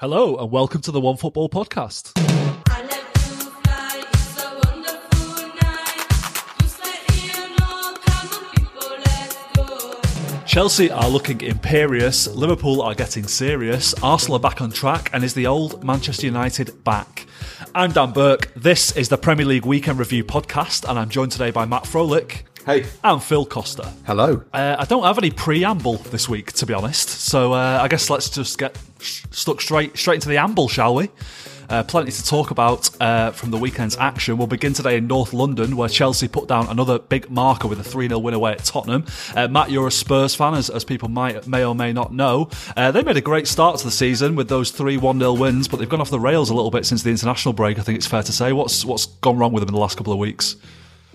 Hello, and welcome to the OneFootball Podcast. Chelsea are looking imperious, Liverpool are getting serious, Arsenal are back on track, and is the old Manchester United back? I'm Dan Burke. This is the Premier League Weekend Review podcast, and I'm joined today by Matt Frohlich. Hey. And Phil Costa. Hello. Uh, I don't have any preamble this week, to be honest. So uh, I guess let's just get sh- stuck straight straight into the amble, shall we? Uh, plenty to talk about uh, from the weekend's action. We'll begin today in North London, where Chelsea put down another big marker with a 3 0 win away at Tottenham. Uh, Matt, you're a Spurs fan, as, as people might may or may not know. Uh, they made a great start to the season with those three 1 0 wins, but they've gone off the rails a little bit since the international break, I think it's fair to say. What's, what's gone wrong with them in the last couple of weeks?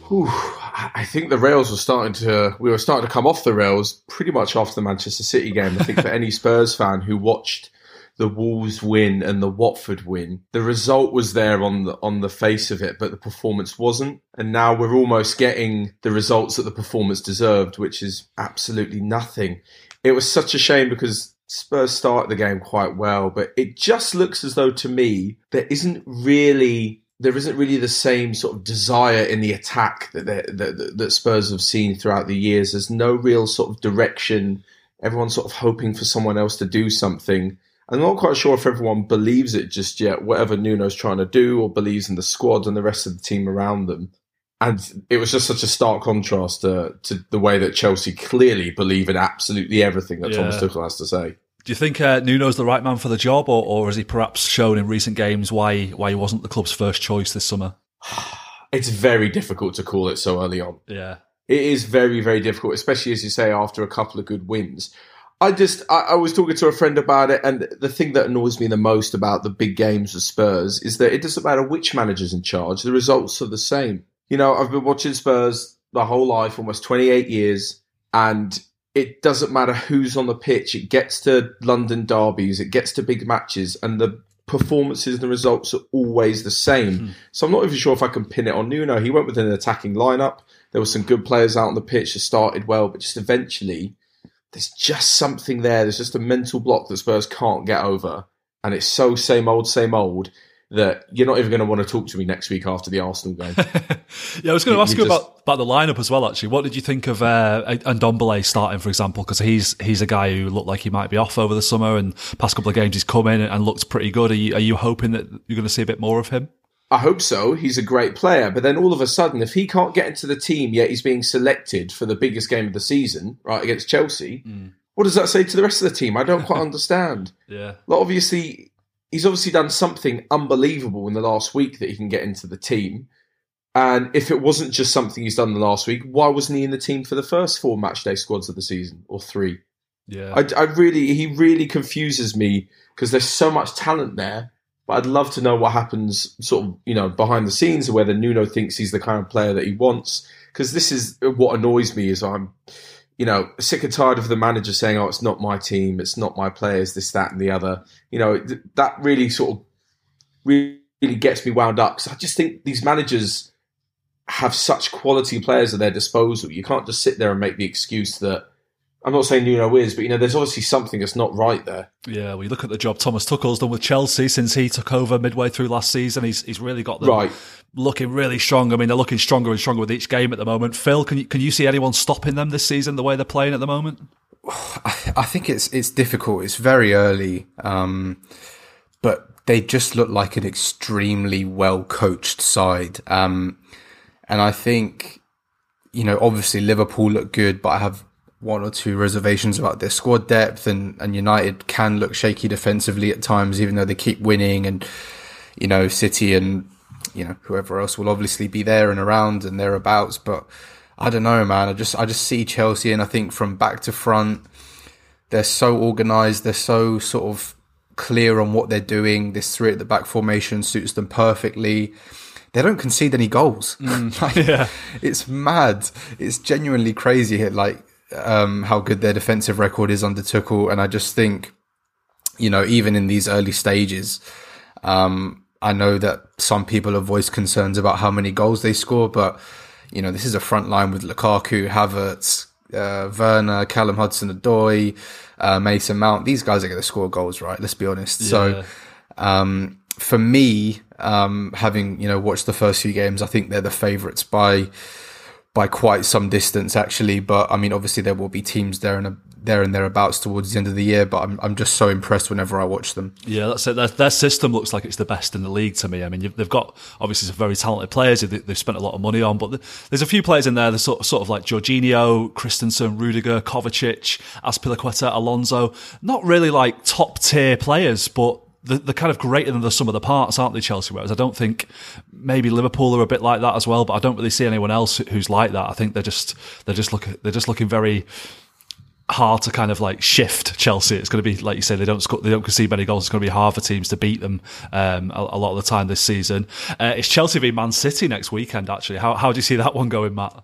Whew. I think the rails were starting to. We were starting to come off the rails pretty much after the Manchester City game. I think for any Spurs fan who watched the Wolves win and the Watford win, the result was there on the on the face of it, but the performance wasn't. And now we're almost getting the results that the performance deserved, which is absolutely nothing. It was such a shame because Spurs started the game quite well, but it just looks as though to me there isn't really there isn't really the same sort of desire in the attack that, that, that Spurs have seen throughout the years. There's no real sort of direction. Everyone's sort of hoping for someone else to do something. I'm not quite sure if everyone believes it just yet, whatever Nuno's trying to do, or believes in the squad and the rest of the team around them. And it was just such a stark contrast to, to the way that Chelsea clearly believe in absolutely everything that Yeah. Thomas Tuchel has to say. Do you think uh, Nuno's the right man for the job, or, or has he perhaps shown in recent games why why he wasn't the club's first choice this summer? It's very difficult to call it so early on. Yeah, It is very, very difficult, especially as you say, after a couple of good wins. I just, I, I was talking to a friend about it, and the thing that annoys me the most about the big games with Spurs is that it doesn't matter which manager's in charge, the results are the same. You know, I've been watching Spurs the whole life, almost 28 years, and it doesn't matter who's on the pitch. It gets to London derbies, it gets to big matches, and the performances and the results are always the same. Hmm. So I'm not even sure if I can pin it on Nuno. He went with an attacking lineup. There were some good players out on the pitch that started well, but just eventually, there's just something there. There's just a mental block that Spurs can't get over. And it's so same old, same old that you're not even going to want to talk to me next week after the Arsenal game. yeah. I was going to You- ask you just- about, about the lineup as well. Actually, what did you think of uh, Ndombele starting, for example? Because he's he's a guy who looked like he might be off over the summer, and past couple of games he's come in and looked pretty good. Are you, are you hoping that you're going to see a bit more of him? I hope so. He's a great player. But then all of a sudden, if he can't get into the team yet he's being selected for the biggest game of the season, right, against Chelsea, what does that say to the rest of the team? I don't quite understand. Yeah, Like, obviously, he's obviously done something unbelievable in the last week that he can get into the team. And if it wasn't just something he's done the last week, why wasn't he in the team for the first four matchday squads of the season or three? yeah. I, I really, he really confuses me because there's so much talent there. But I'd love to know what happens, sort of, you know, behind the scenes, whether Nuno thinks he's the kind of player that he wants. Because this is what annoys me is I'm, you know, sick and tired of the manager saying, "Oh, it's not my team, it's not my players, this, that, and the other." You know, th- that really sort of really gets me wound up because I just think these managers have such quality players at their disposal. You can't just sit there and make the excuse that I'm not saying Nuno is, but you know, there's obviously something that's not right there. Yeah, we look at the job Thomas Tuchel's done with Chelsea since he took over midway through last season. He's he's really got them Right. Looking really strong. I mean, they're looking stronger and stronger with each game at the moment. Phil, can you can you see anyone stopping them this season the way they're playing at the moment? I think it's it's difficult. It's very early, um, but they just look like an extremely well coached side. Um, and I think, you know, obviously Liverpool look good, but I have one or two reservations about their squad depth, and and United can look shaky defensively at times, even though they keep winning. And you know, City and you know whoever else will obviously be there and around and thereabouts, but. I don't know, man. I just I just see Chelsea, and I think from back to front, they're so organised. They're so sort of clear on what they're doing. This three at the back formation suits them perfectly. They don't concede any goals. Like, yeah. It's mad. It's genuinely crazy. Like um, how good their defensive record is under Tuchel, and I just think, you know, even in these early stages, um, I know that some people have voiced concerns about how many goals they score, but you know, this is a front line with Lukaku, Havertz, uh, Werner, Callum Hudson-Odoi, uh, Mason Mount. These guys are going to score goals, right? Let's be honest. So, um, for me, um, having you know watched the first few games, I think they're the favourites by by quite some distance, actually. But I mean, obviously there will be teams there and there and thereabouts towards the end of the year. But I'm I'm just so impressed whenever I watch them. Yeah, that's it. Their, system looks like it's the best in the league to me. I mean, they've got obviously some very talented players they, they've spent a lot of money on, but the, there's a few players in there. There's sort, sort of like Jorginho, Christensen, Rudiger, Kovacic, Azpilicueta, Alonso. Not really like top tier players, but they're kind of greater than the sum of the parts, aren't they, Chelsea? Whereas I don't think maybe Liverpool are a bit like that as well, but I don't really see anyone else who's like that. I think they're just they're just looking they're just looking very hard to kind of like shift Chelsea. It's going to be like you say they don't they don't concede many goals. It's going to be hard for teams to beat them um, a, a lot of the time this season. Uh, it's Chelsea v Man City next weekend. Actually, how how do you see that one going, Matt?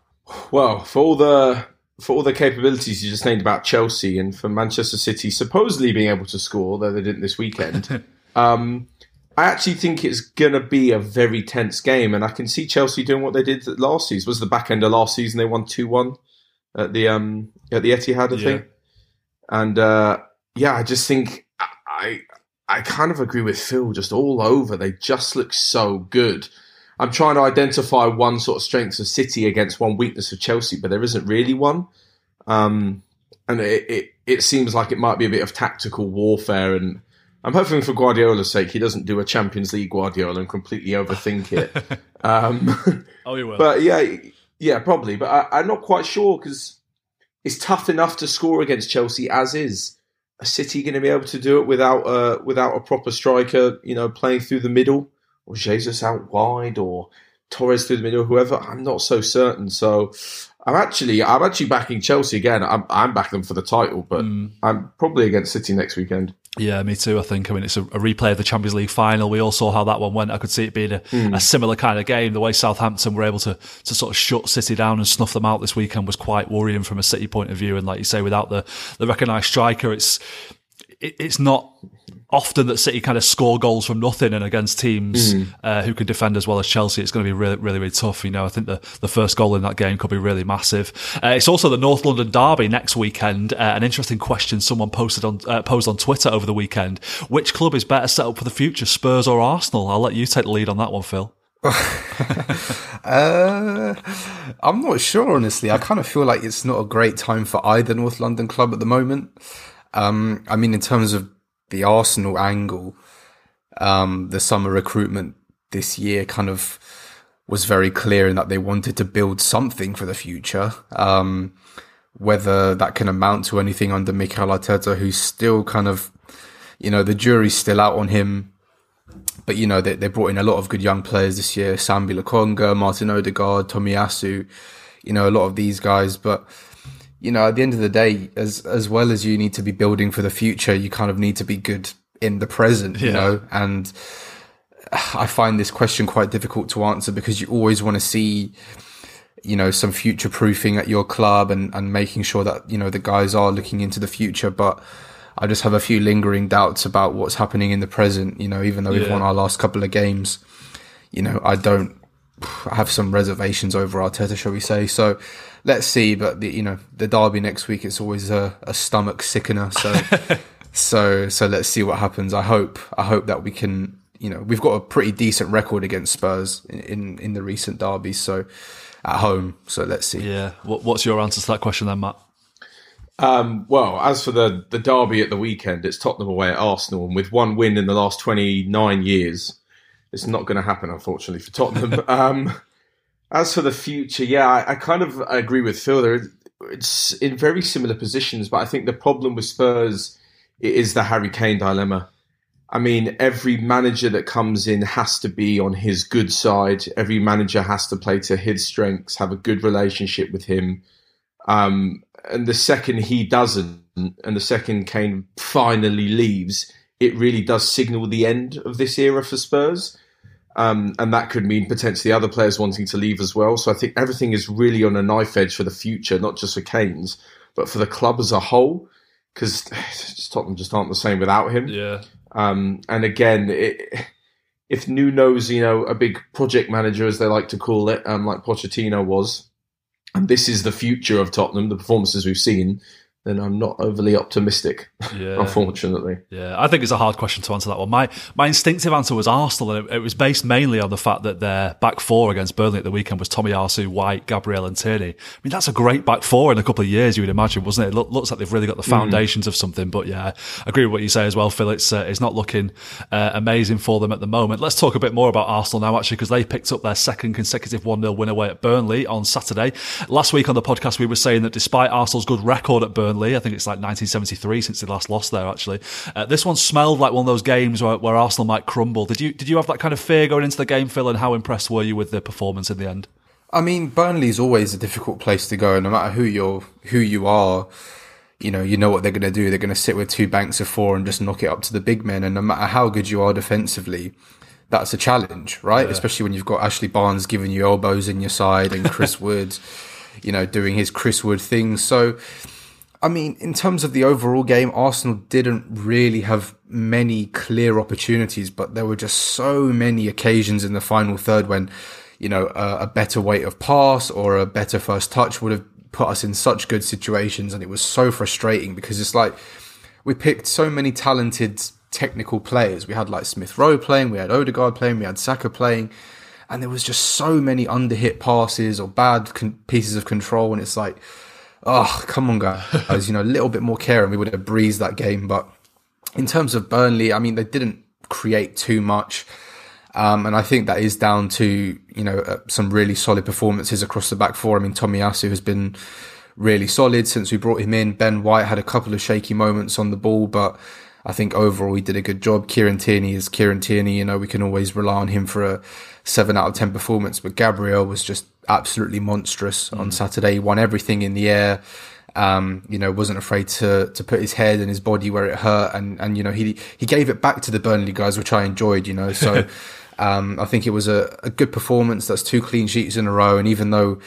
Well, for all the for all the capabilities you just named about Chelsea and for Manchester City supposedly being able to score, though they didn't this weekend, um, I actually think it's going to be a very tense game, and I can see Chelsea doing what they did last season. Was the back end of last season they won two one at the um at the Etihad, I Yeah. think, and uh, yeah, I just think I I kind of agree with Phil. Just all over, they just look so good. I'm trying to identify one sort of strength of City against one weakness of Chelsea, but there isn't really one. Um, and it, it, it seems like it might be a bit of tactical warfare. And I'm hoping for Guardiola's sake, he doesn't do a Champions League Guardiola and completely overthink it. um, Oh, you will. but yeah, yeah, probably. But I, I'm not quite sure because it's tough enough to score against Chelsea as is. A City going to be able to do it without uh, without a proper striker, you know, playing through the middle, or Jesus out wide, or Torres through the middle, whoever. I'm not so certain. So I'm actually I'm actually backing Chelsea again. I'm I'm backing them for the title, but mm. I'm probably against City next weekend. Yeah, me too. I think. I mean, it's a, a replay of the Champions League final. We all saw how that one went. I could see it being a, hmm. a similar kind of game. The way Southampton were able to to sort of shut City down and snuff them out this weekend was quite worrying from a City point of view. And like you say, without the the recognised striker, it's it, it's not often that City kind of score goals from nothing and against teams uh, who can defend as well as Chelsea, it's going to be really, really, really tough. You know, I think the, the first goal in that game could be really massive. Uh, it's also the North London derby next weekend. Uh, an interesting question someone posted on uh, posed on Twitter over the weekend: Which club is better set up for the future, Spurs or Arsenal? I'll let you take the lead on that one, Phil. Uh, I'm not sure, honestly. I kind of feel like it's not a great time for either North London club at the moment. Um, I mean, in terms of the Arsenal angle, um, the summer recruitment this year kind of was very clear in that they wanted to build something for the future. Um, whether that can amount to anything under Mikel Arteta, who's still kind of, you know, the jury's still out on him but you know they, they brought in a lot of good young players this year: Sambi Lokonga, Martin Odegaard, Tomiyasu. You know a lot of these guys, but you know at the end of the day, as as well as you need to be building for the future, you kind of need to be good in the present. You know, and I find this question quite difficult to answer because you always want to see you know some future proofing at your club and and making sure that you know the guys are looking into the future but I just have a few lingering doubts about what's happening in the present you know even though we've Yeah. won our last couple of games you know I don't I have some reservations over Arteta shall we say so let's see but the you know the derby next week it's always a, a stomach sickener so so so let's see what happens I hope I hope that we can you know we've got a pretty decent record against Spurs in in, in the recent derbies so at home so let's see Yeah. What, what's your answer to that question then, Matt? Um, well, as for the the derby at the weekend, it's Tottenham away at Arsenal, and with one win in the last twenty nine years, it's not going to happen, unfortunately, for Tottenham. um, as for the future, yeah, I, I kind of agree with Phil. There, it's in very similar positions, but I think the problem with Spurs is the Harry Kane dilemma. I mean, every manager that comes in has to be on his good side. Every manager has to play to his strengths, have a good relationship with him. Um, and the second he doesn't, and the second Kane finally leaves, it really does signal the end of this era for Spurs. Um, and that could mean potentially other players wanting to leave as well. So I think everything is really on a knife edge for the future, not just for Kane's, but for the club as a whole. Because Tottenham just aren't the same without him. Yeah. Um, and again, it, if Nuno's, you know, a big project manager, as they like to call it, um, like Pochettino was, and this is the future of Tottenham, the performances we've seen, then I'm not overly optimistic, Yeah. unfortunately. Yeah, I think it's a hard question to answer that one. My my instinctive answer was Arsenal, and it, it was based mainly on the fact that their back four against Burnley at the weekend was Tomiyasu, White, Gabriel, and Tierney. I mean, that's a great back four in a couple of years, you would imagine, wasn't it? It look, looks like they've really got the foundations of something. But yeah, I agree with what you say as well, Phil. It's uh, it's not looking uh, amazing for them at the moment. Let's talk a bit more about Arsenal now, actually, because they picked up their second consecutive one 0 win away at Burnley on Saturday. Last week on the podcast, we were saying that despite Arsenal's good record at Burnley, I think it's like 1973 since they last lost there. Actually, uh, this one smelled like one of those games where, where Arsenal might crumble. Did you did you have that kind of fear going into the game, Phil? And how impressed were you with the performance in the end? I mean, Burnley's always a difficult place to go, no matter who you're, who you are. You know, you know what they're going to do. They're going to sit with two banks of four and just knock it up to the big men. And no matter how good you are defensively, that's a challenge, right? Especially when you've got Ashley Barnes giving you elbows in your side and Chris Wood, you know, doing his Chris Wood thing. So, I mean, in terms of the overall game, Arsenal didn't really have many clear opportunities, but there were just so many occasions in the final third when, you know, a, a better weight of pass or a better first touch would have put us in such good situations. And it was so frustrating because it's like we picked so many talented technical players. We had like Smith Rowe playing, we had Odegaard playing, we had Saka playing, and there was just so many underhit passes or bad con- pieces of control. And it's like, oh, come on, guys, you know, a little bit more care and we would have breezed that game. But in terms of Burnley, I mean, they didn't create too much. Um, and I think that is down to, you know, uh, some really solid performances across the back four. I mean, Tomiyasu has been really solid since we brought him in. Ben White had a couple of shaky moments on the ball, but I think overall he did a good job. Kieran Tierney is Kieran Tierney. You know, we can always rely on him for a seven out of 10 performance, but Gabriel was just absolutely monstrous on Saturday. He won everything in the air. Um, you know, wasn't afraid to, to put his head and his body where it hurt. And, and, you know, he, he gave it back to the Burnley guys, which I enjoyed, you know, so, um, I think it was a, a good performance. That's two clean sheets in a row. And even though,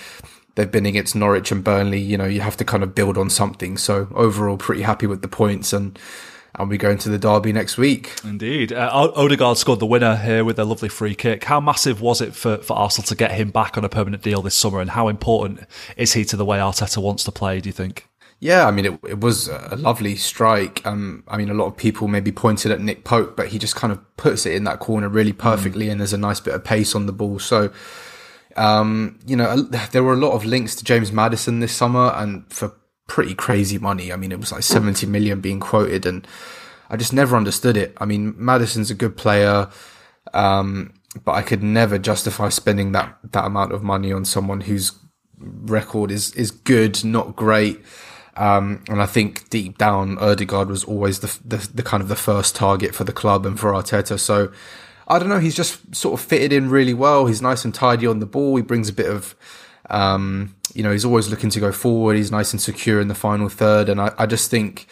they've been against Norwich and Burnley, you know, you have to kind of build on something. So overall, pretty happy with the points and, and we go into the derby next week. Indeed. Uh, Odegaard scored the winner here with a lovely free kick. How massive was it for, for Arsenal to get him back on a permanent deal this summer, and how important is he to the way Arteta wants to play, do you think? Yeah, I mean, it, it was a lovely strike. Um, I mean, a lot of people maybe pointed at Nick Pope, but he just kind of puts it in that corner really perfectly, and there's a nice bit of pace on the ball. So, um, you know, there were a lot of links to James Maddison this summer, and for pretty crazy money. I mean, it was like 70 million being quoted, and I just never understood it. I mean, Maddison's a good player, um, but I could never justify spending that that amount of money on someone whose record is is good, not great. Um, and I think deep down, Odegaard was always the, the the kind of the first target for the club and for Arteta. So I don't know. He's just sort of fitted in really well. He's nice and tidy on the ball. He brings a bit of, um, you know, he's always looking to go forward. He's nice and secure in the final third. And I, I just think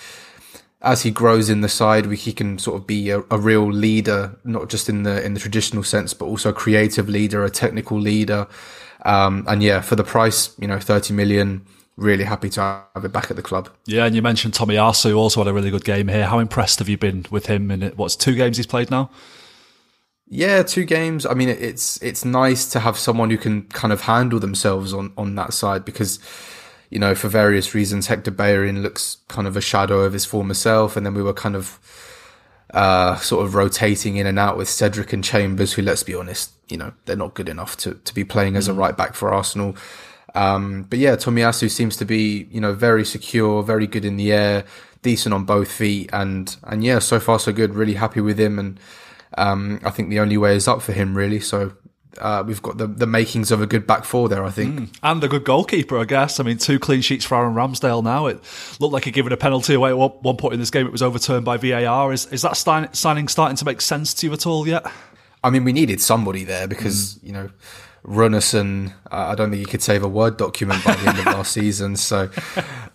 as he grows in the side, we, he can sort of be a, a real leader, not just in the in the traditional sense, but also a creative leader, a technical leader. Um, and yeah, for the price, you know, thirty million. Really happy to have it back at the club. Yeah, and you mentioned Tommy who also had a really good game here. How impressed have you been with him in? What's two games he's played now? Yeah, two games. I mean, it's it's nice to have someone who can kind of handle themselves on on that side because, you know, for various reasons, Hector Bellerin looks kind of a shadow of his former self, and then we were kind of uh, sort of rotating in and out with Cedric and Chambers, who, let's be honest, you know, they're not good enough to to be playing as a right back for Arsenal. Um, but yeah, Tomiyasu seems to be, you know, very secure, very good in the air, decent on both feet, and and yeah, so far so good. Really happy with him, and um, I think the only way is up for him, really. So uh, we've got the the makings of a good back four there. I think. And a good goalkeeper, I guess. I mean, two clean sheets for Aaron Ramsdale now. It looked like he'd given a penalty away at one one point in this game. It was overturned by VAR. Is is that sign- signing starting to make sense to you at all yet? I mean, we needed somebody there because you know. Runarsson, uh, I don't think he could save a Word document by the end of last season. So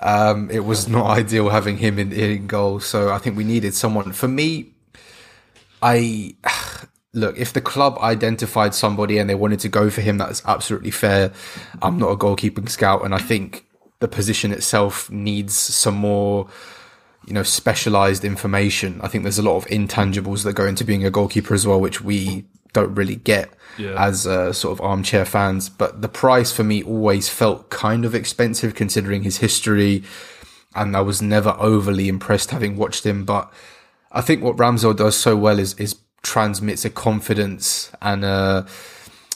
um, it was not ideal having him in, in goal. So I think we needed someone. For me, I look if the club identified somebody and they wanted to go for him, that's absolutely fair. I'm not a goalkeeping scout, and I think the position itself needs some more, you know, specialized information. I think there's a lot of intangibles that go into being a goalkeeper as well, which we don't really get Yeah. as uh, sort of armchair fans. But the price for me always felt kind of expensive considering his history, and I was never overly impressed having watched him. But I think what Ramsdale does so well is is transmits a confidence and a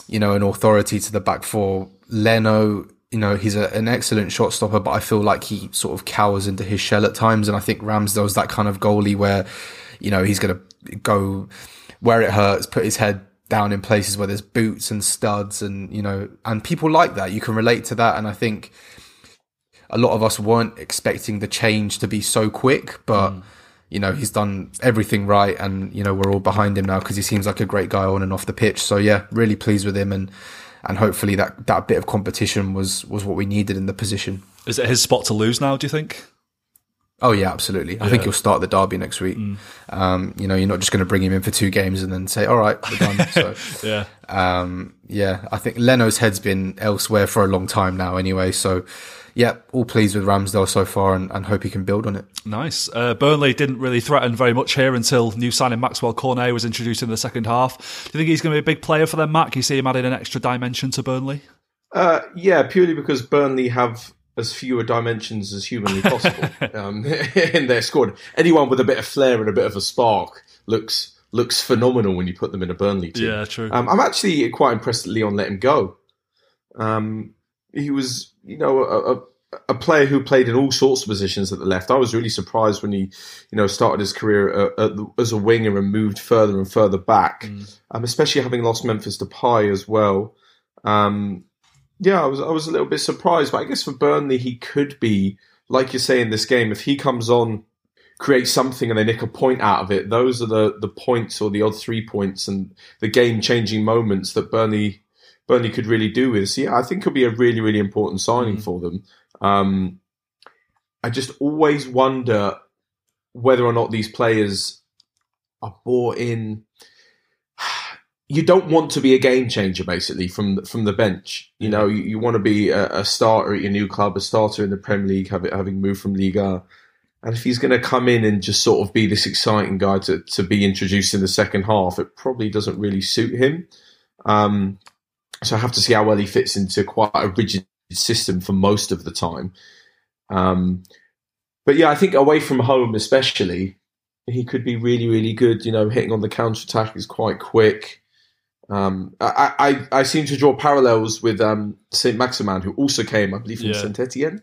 you know an authority to the back four. Leno, you know, he's a, an excellent shot stopper, but I feel like he sort of cowers into his shell at times. And I think Ramsdale's that kind of goalie where you know he's going to go where it hurts, put his head down in places where there's boots and studs, and you know, and people like that. You can relate to that, and I think a lot of us weren't expecting the change to be so quick, but mm. You know he's done everything right, and you know we're all behind him now because he seems like a great guy on and off the pitch. So yeah, really pleased with him, and and hopefully that that bit of competition was was what we needed in the position. Is it his spot to lose now? Do you think? Oh yeah, absolutely. I think he'll start the derby next week. Mm. Um, you know, you're not just going to bring him in for two games and then say, "All right, we're done." so Yeah. Um, yeah, I think Leno's head's been elsewhere for a long time now, anyway. So yeah, all pleased with Ramsdale so far, and, and hope he can build on it. Nice. Uh, Burnley didn't really threaten very much here until new signing Maxwell Cornet was introduced in the second half. Do you think he's going to be a big player for them, Matt? Can you see him adding an extra dimension to Burnley? Uh, yeah, purely because Burnley have as fewer dimensions as humanly possible um, in their squad. Anyone with a bit of flair and a bit of a spark looks looks phenomenal when you put them in a Burnley team. Yeah, true. Um, I'm actually quite impressed that Lyon let him go. Um, he was, you know, a, a, a player who played in all sorts of positions at the left. I was really surprised when he, you know, started his career uh, at as a winger and moved further and further back, um, especially having lost Memphis to Depay as well. Um, yeah, I was I was a little bit surprised, but I guess for Burnley he could be like you say in this game if he comes on, creates something and they nick a point out of it. Those are the the points or the odd three points and the game changing moments that Burnley Burnley could really do with. So yeah, I think it'll be a really really important signing for them. Um, I just always wonder whether or not these players are bought in you don't want to be a game changer basically from from the bench. You know, you, you want to be a, a starter at your new club, a starter in the Premier League, having having moved from Liga. And if he's going to come in and just sort of be this exciting guy to, to be introduced in the second half, it probably doesn't really suit him. Um, so I have to see how well he fits into quite a rigid system for most of the time. Um, but yeah, I think away from home, especially, he could be really, really good. You know, hitting on the counter attack is quite quick. Um, I, I, I seem to draw parallels with um, Saint Maximin, who also came, I believe, from Yeah. Saint Etienne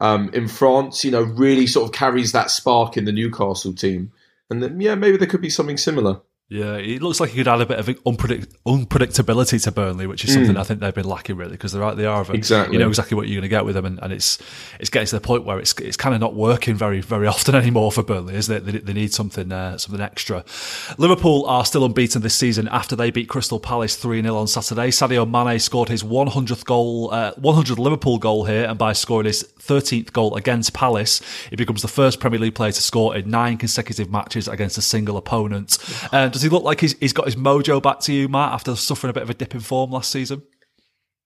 um, in France. You know, really sort of carries that spark in the Newcastle team, and then, yeah, maybe there could be something similar. Yeah, it looks like he could add a bit of unpredict- unpredictability to Burnley, which is something I think they've been lacking really because they're they are of a- Mm. Exactly. you know exactly what you're going to get with them, and, and it's it's getting to the point where it's it's kind of not working very very often anymore for Burnley, isn't it? They, they need something uh, something extra. Liverpool are still unbeaten this season after they beat Crystal Palace three 0 on Saturday. Sadio Mane scored his 100th goal, uh, 100th Liverpool goal here, and by scoring his 13th goal against Palace, he becomes the first Premier League player to score in nine consecutive matches against a single opponent. Uh, does he look like he's, he's got his mojo back to you, Matt, after suffering a bit of a dip in form last season?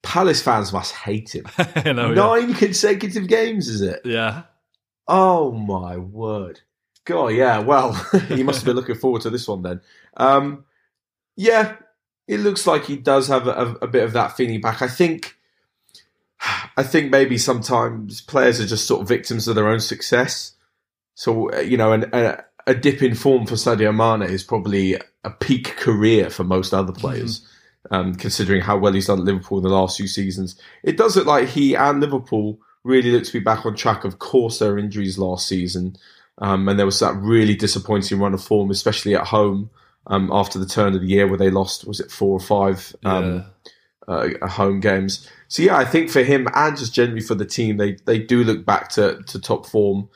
Palace fans must hate him. you know, yeah. Nine consecutive games, is it? yeah. Oh my word. God, yeah. Well, he must have been looking forward to this one then. Um, yeah, it looks like he does have a, a bit of that feeling back. I think, I think maybe sometimes players are just sort of victims of their own success. So uh, you know, and, a, a dip in form for Sadio Mane is probably a peak career for most other players. Um, considering how well he's done at Liverpool in the last few seasons, it does look like he and Liverpool really look to be back on track. Of course, there were injuries last season, um, and there was that really disappointing run of form, especially at home um, after the turn of the year where they lost. Was it four or five um, uh, home games? So yeah, I think for him and just generally for the team, they they do look back to to top form,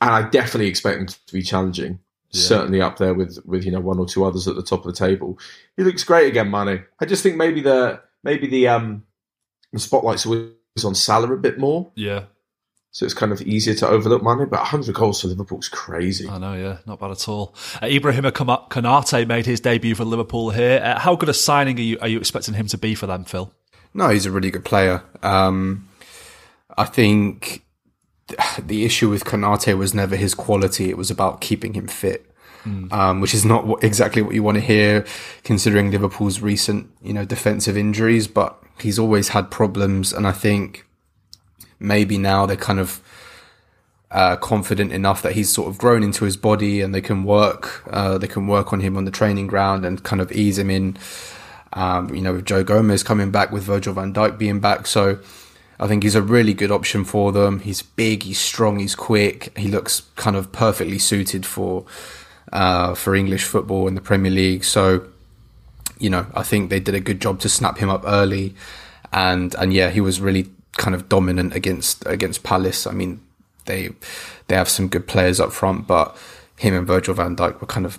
and I definitely expect them to be challenging. Certainly up there with with you know one or two others at the top of the table. He looks great again, Mane. I just think maybe the maybe the um the spotlight's always on Salah a bit more, Yeah. so it's kind of easier to overlook Mane. But 100 goals for Liverpool's crazy. I know, yeah, not bad at all. Uh, Ibrahim Konate made his debut for Liverpool here. Uh, how good a signing are you are you expecting him to be for them, Phil? No, he's a really good player. Um, I think th- the issue with Konate was never his quality; it was about keeping him fit. um, which is not what, exactly what you want to hear, considering Liverpool's recent, you know, defensive injuries. But he's always had problems, and I think maybe now they're kind of uh, confident enough that he's sort of grown into his body, and they can work, uh, they can work on him on the training ground and kind of ease him in. Um, you know, with Joe Gomez coming back, with Virgil van Dijk being back, so. I think he's a really good option for them. He's big, he's strong, he's quick. He looks kind of perfectly suited for uh, for English football in the Premier League. So, you know, I think they did a good job to snap him up early, and and yeah, he was really kind of dominant against against Palace. I mean, they they have some good players up front, but him and Virgil van Dijk were kind of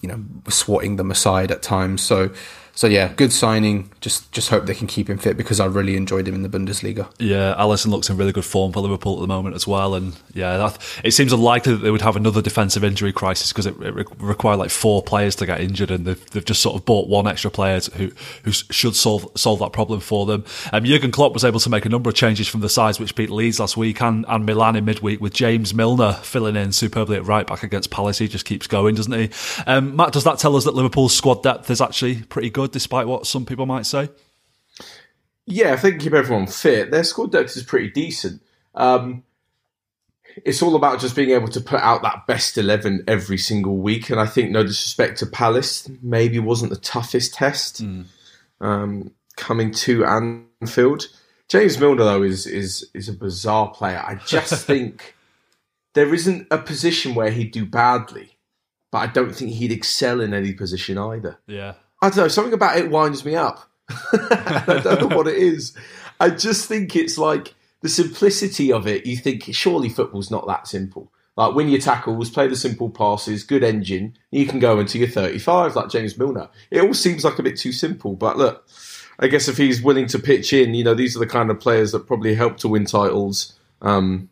you know swatting them aside at times. So so yeah, good signing. Just just hope they can keep him fit because I really enjoyed him in the Bundesliga. Yeah, Alisson looks in really good form for Liverpool at the moment as well, and yeah, that, it seems unlikely that they would have another defensive injury crisis because it, it re- required like four players to get injured, and they've, they've just sort of bought one extra player to- who who should solve solve that problem for them. Um, Jurgen Klopp was able to make a number of changes from the sides which beat Leeds last week and, and Milan in midweek with James Milner filling in superbly at right back against Palace. He just keeps going, doesn't he? Um, Matt, does that tell us that Liverpool's squad depth is actually pretty good, despite what some people might say? Yeah, if they can keep everyone fit, their squad depth is pretty decent. Um, it's all about just being able to put out that best 11 every single week. And I think, no disrespect to Palace, maybe wasn't the toughest test um, coming to Anfield. James Milner, though, is, is, is a bizarre player. I just think there isn't a position where he'd do badly, but I don't think he'd excel in any position either. Yeah. I don't know, something about it winds me up. I don't know what it is. I just think it's like the simplicity of it. You think surely football's not that simple. Like win your tackles, play the simple passes, good engine. You can go into your 35 like James Milner. It all seems like a bit too simple. But look, I guess if he's willing to pitch in, you know, these are the kind of players that probably help to win titles. Um,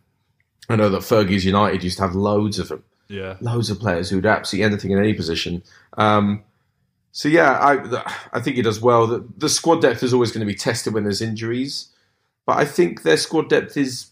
I know that Fergie's United used to have loads of them Yeah. loads of players who'd absolutely anything in any position. Um, so yeah, I I think he does well. The, the squad depth is always going to be tested when there's injuries, but I think their squad depth is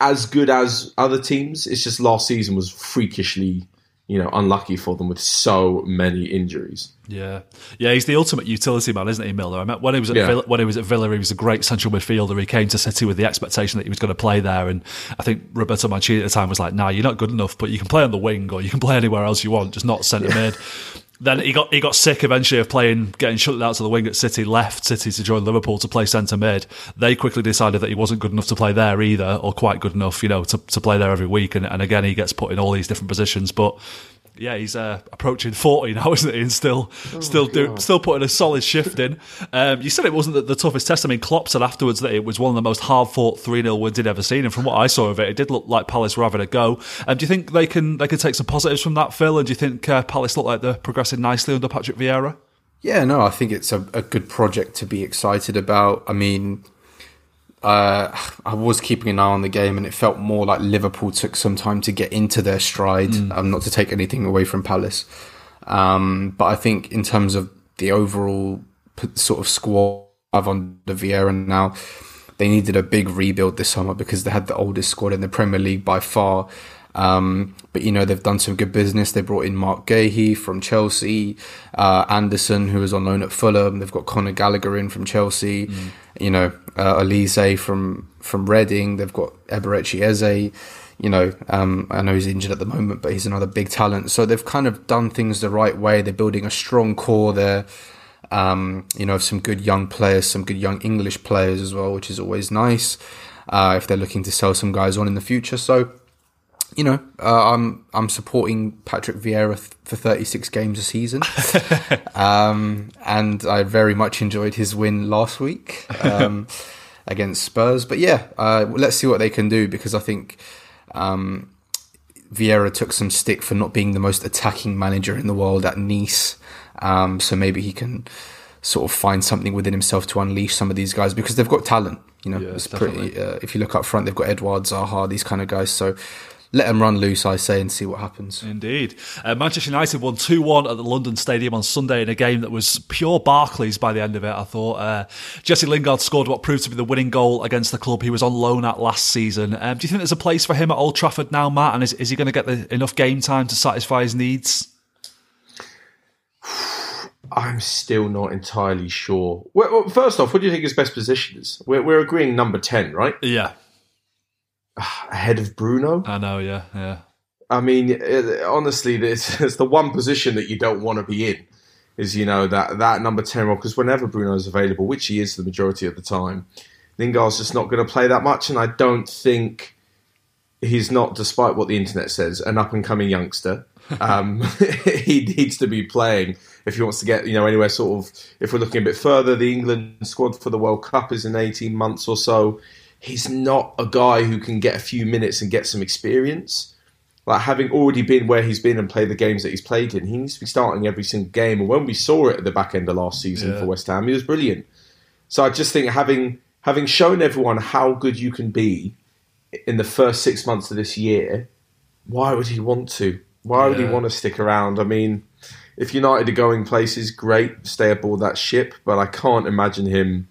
as good as other teams. It's just last season was freakishly, you know, unlucky for them with so many injuries. Yeah, yeah, he's the ultimate utility man, isn't he, Milner? I mean, when he was at Yeah. Villa, when he was at Villa, he was a great central midfielder. He came to City with the expectation that he was going to play there, and I think Roberto Mancini at the time was like, "Nah, you're not good enough, but you can play on the wing or you can play anywhere else you want, just not centre mid." Then he got he got sick eventually of playing, getting shut out to the wing at City. Left City to join Liverpool to play centre mid. They quickly decided that he wasn't good enough to play there either, or quite good enough, you know, to, to play there every week. And, and again, he gets put in all these different positions, but yeah, he's uh, approaching forty now, isn't he? And still, still, do, still putting a solid shift in. Um, you said it wasn't the, the toughest test. I mean, Klopp said afterwards that it was one of the most hard fought three 0 wins he'd ever seen. And from what I saw of it, it did look like Palace were having a go. Um, do you think they can they can take some positives from that, Phil? And do you think uh, Palace look like they're progressing nicely under Patrick Vieira? Yeah, no, I think it's a, a good project to be excited about. I mean, uh, I was keeping an eye on the game, and it felt more like Liverpool took some time to get into their stride. Um, not to take anything away from Palace, um, but I think in terms of the overall p- sort of squad on the Vieira now, they needed a big rebuild this summer because they had the oldest squad in the Premier League by far. Um, but you know they've done some good business. They brought in Marc Guehi from Chelsea, uh, Anderson who was on loan at Fulham. They've got Conor Gallagher in from Chelsea. You know uh, Olise from from Reading. They've got Eberechi Eze. You know um, I know he's injured at the moment, but he's another big talent. So they've kind of done things the right way. They're building a strong core there. Um, you know of some good young players, some good young English players as well, which is always nice. Uh, if they're looking to sell some guys on in the future, so you know, uh, I'm I'm supporting Patrick Vieira th- for 36 games a season, um, and I very much enjoyed his win last week um, against Spurs. But yeah, uh, let's see what they can do because I think um, Vieira took some stick for not being the most attacking manager in the world at Nice. Um, so maybe he can sort of find something within himself to unleash some of these guys because they've got talent. You know, Yeah, it's pretty. Uh, if you look up front, they've got Edouard Zaha, these kind of guys. So let them run loose, I say, and see what happens. Indeed. Uh, Manchester United won 2 1 at the London Stadium on Sunday in a game that was pure Barclays by the end of it, I thought. Uh, Jesse Lingard scored what proved to be the winning goal against the club he was on loan at last season. Um, do you think there's a place for him at Old Trafford now, Matt? And is, is he going to get the, enough game time to satisfy his needs? I'm still not entirely sure. Well, well, first off, what do you think his best position is? We're, we're agreeing number 10, right? Yeah, Ahead of Bruno? I know, yeah, yeah. I mean, it, honestly, it's, it's the one position that you don't want to be in. Is you know that that number ten role because whenever Bruno is available, which he is the majority of the time, Lingard's just not going to play that much, and I don't think he's not, despite what the internet says, an up and coming youngster. Um, he needs to be playing if he wants to get you know anywhere. Sort of, if we're looking a bit further, the England squad for the World Cup is in eighteen months or so. He's not a guy who can get a few minutes and get some experience like having already been where he's been and played the games that he's played in, he needs to be starting every single game. And when we saw it at the back end of last season Yeah. for West Ham, he was brilliant. So I just think having having shown everyone how good you can be in the first six months of this year, why would he want to? Why would he want to stick around? I mean, if United are going places, great, stay aboard that ship. But I can't imagine him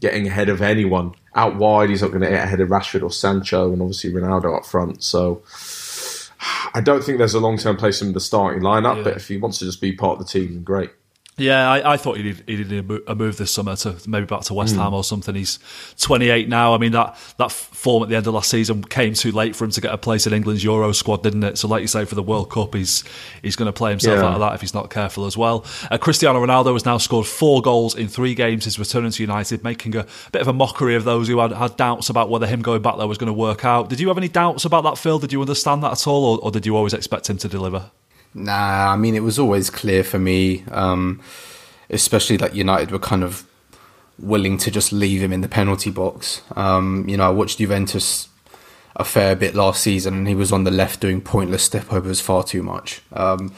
getting ahead of anyone out wide. He's not going to get ahead of Rashford or Sancho, and obviously Ronaldo up front. So I don't think there's a long term place in the starting lineup. Yeah. But if he wants to just be part of the team, great. Yeah, I, I thought he did, he did a move this summer to maybe back to. West Ham or something. He's 28 now. I mean, that, that form at the end of last season came too late for him to get a place in England's Euro squad, didn't it? So, like you say, for the World Cup, he's he's going to play himself Yeah. out of that if he's not careful as well. Uh, Cristiano Ronaldo has now scored four goals in three games since returning to United, making a bit of a mockery of those who had, had doubts about whether him going back there was going to work out. Did you have any doubts about that, Phil? Did you understand that at all, or, or did you always expect him to deliver? Nah, I mean it was always clear for me, um, especially that United were kind of willing to just leave him in the penalty box. Um, you know, I watched Juventus a fair bit last season, and he was on the left doing pointless step overs far too much. Um,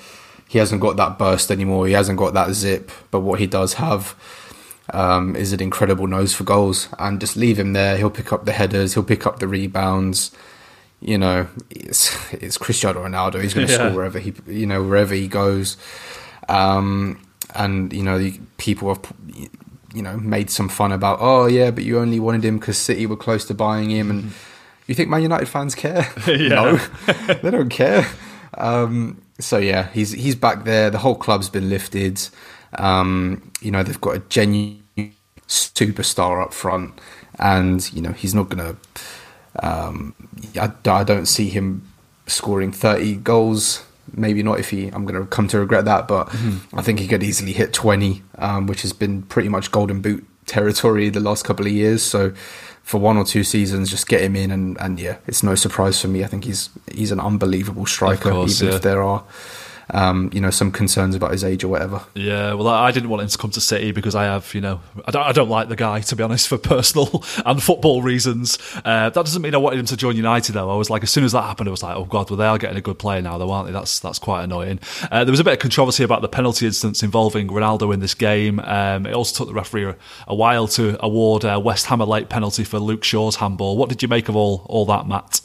he hasn't got that burst anymore. He hasn't got that zip, but what he does have um, is an incredible nose for goals. And just leave him there. He'll pick up the headers. He'll pick up the rebounds you know, it's it's Cristiano Ronaldo. He's going to Yeah. score wherever he, you know, wherever he goes. Um, and you know, people have, you know, made some fun about, oh yeah, but you only wanted him because City were close to buying him, and you think Man United fans care? no, they don't care. Um, so yeah, he's he's back there. The whole club's been lifted. Um, you know, they've got a genuine superstar up front, and you know he's not going to um, I, I don't see him scoring 30 goals. Maybe not if he. I'm going to come to regret that, but I think he could easily hit 20, um, which has been pretty much golden boot territory the last couple of years. So for one or two seasons, just get him in, and, and yeah, it's no surprise for me. I think he's he's an unbelievable striker, course, even yeah. if there are. Um, you know, some concerns about his age or whatever. Yeah, well, I didn't want him to come to City because I have, you know, I don't, I don't like the guy to be honest for personal and football reasons. Uh, that doesn't mean I wanted him to join United though. I was like, as soon as that happened, I was like, oh god, well they are getting a good player now, though, aren't they? That's that's quite annoying. Uh, there was a bit of controversy about the penalty instance involving Ronaldo in this game. Um, it also took the referee a, a while to award uh, West Ham a late penalty for Luke Shaw's handball. What did you make of all all that, Matt?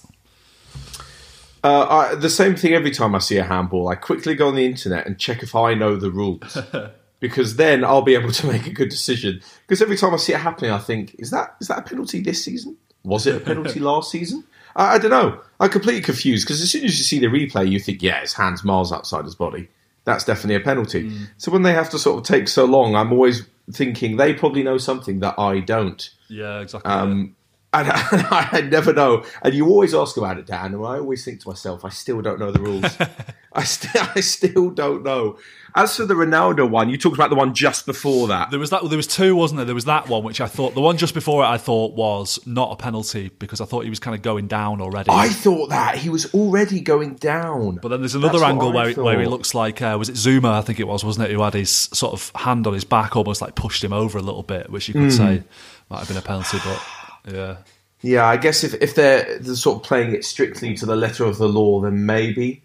Uh, I, the same thing every time I see a handball. I quickly go on the internet and check if I know the rules. because then I'll be able to make a good decision. Because every time I see it happening, I think, is that is that a penalty this season? Was it a penalty last season? I, I don't know. I'm completely confused because as soon as you see the replay, you think, yeah, his hand's miles outside his body. That's definitely a penalty. So when they have to sort of take so long, I'm always thinking they probably know something that I don't. Yeah, exactly. Um, and, and I never know. And you always ask about it, Dan, and I always think to myself, I still don't know the rules. I still, I still don't know. As for the Ronaldo one, you talked about the one just before that. There was that. There was two, wasn't there? There was that one, which I thought the one just before it, I thought was not a penalty because I thought he was kind of going down already. I thought that he was already going down. but then there's another That's angle where, he- where he looks like uh, was it Zouma? I think it was, wasn't it? Who had his sort of hand on his back, almost like pushed him over a little bit, which you could Hmm. say might have been a penalty. But yeah, Yeah, I guess if, if they're, they're sort of playing it strictly to the letter of the law, then maybe.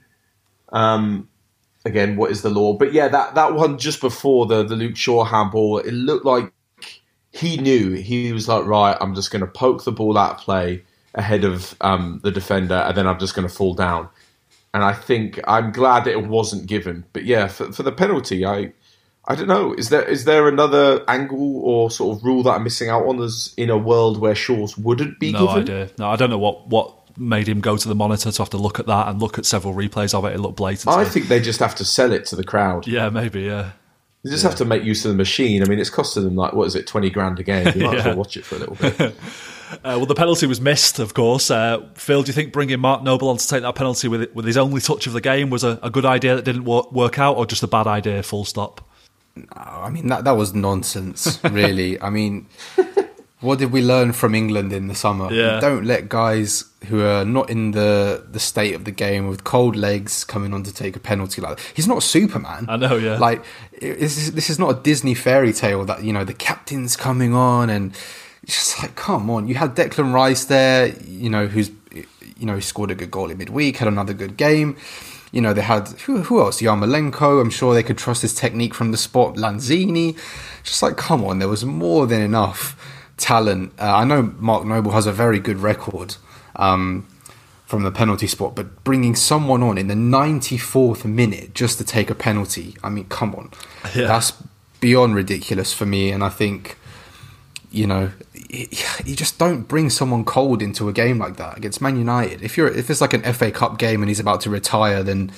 Um, again, what is the law? But yeah, that, that one just before the, the Luke Shaw handball, it looked like he knew. He was like, right, I'm just going to poke the ball out of play ahead of um, the defender, and then I'm just going to fall down. And I think I'm glad it wasn't given. But yeah, for, for the penalty, I I don't know. Is there is there another angle or sort of rule that I'm missing out on? As in a world where Shaw's wouldn't be No given. idea. No, I don't know what what made him go to the monitor to have to look at that and look at several replays of it. It looked blatant. I think they just have to sell it to the crowd. yeah, maybe. Yeah. They just have to make use of the machine. I mean, it's costing them like what is it, twenty grand a game? You might as Yeah. well watch it for a little bit. Uh, well, the penalty was missed, of course. Uh, Phil, do you think bringing Mark Noble on to take that penalty with with his only touch of the game was a, a good idea that didn't work, work out, or just a bad idea? Full stop. I mean, that that was nonsense, really. I mean, what did we learn from England in the summer? Yeah. Don't let guys who are not in the the state of the game with cold legs coming on to take a penalty like that. He's not Superman. I know, yeah. Like, this is, this is not a Disney fairy tale that, you know, the captain's coming on and it's just like, come on. You had Declan Rice there, you know, who's, you know, scored a good goal in midweek, had another good game. You know, they had, who, who else? Yarmolenko. I'm sure they could trust his technique from the spot. Lanzini. Just like, come on. There was more than enough talent. Uh, I know Mark Noble has a very good record. Um, from the penalty spot, but bringing someone on in the 94th minute just to take a penalty, I mean, come on. Yeah. That's beyond ridiculous for me. And I think, you know, you just don't bring someone cold into a game like that against Man United. If you're, if it's like an FA Cup game and he's about to retire, then,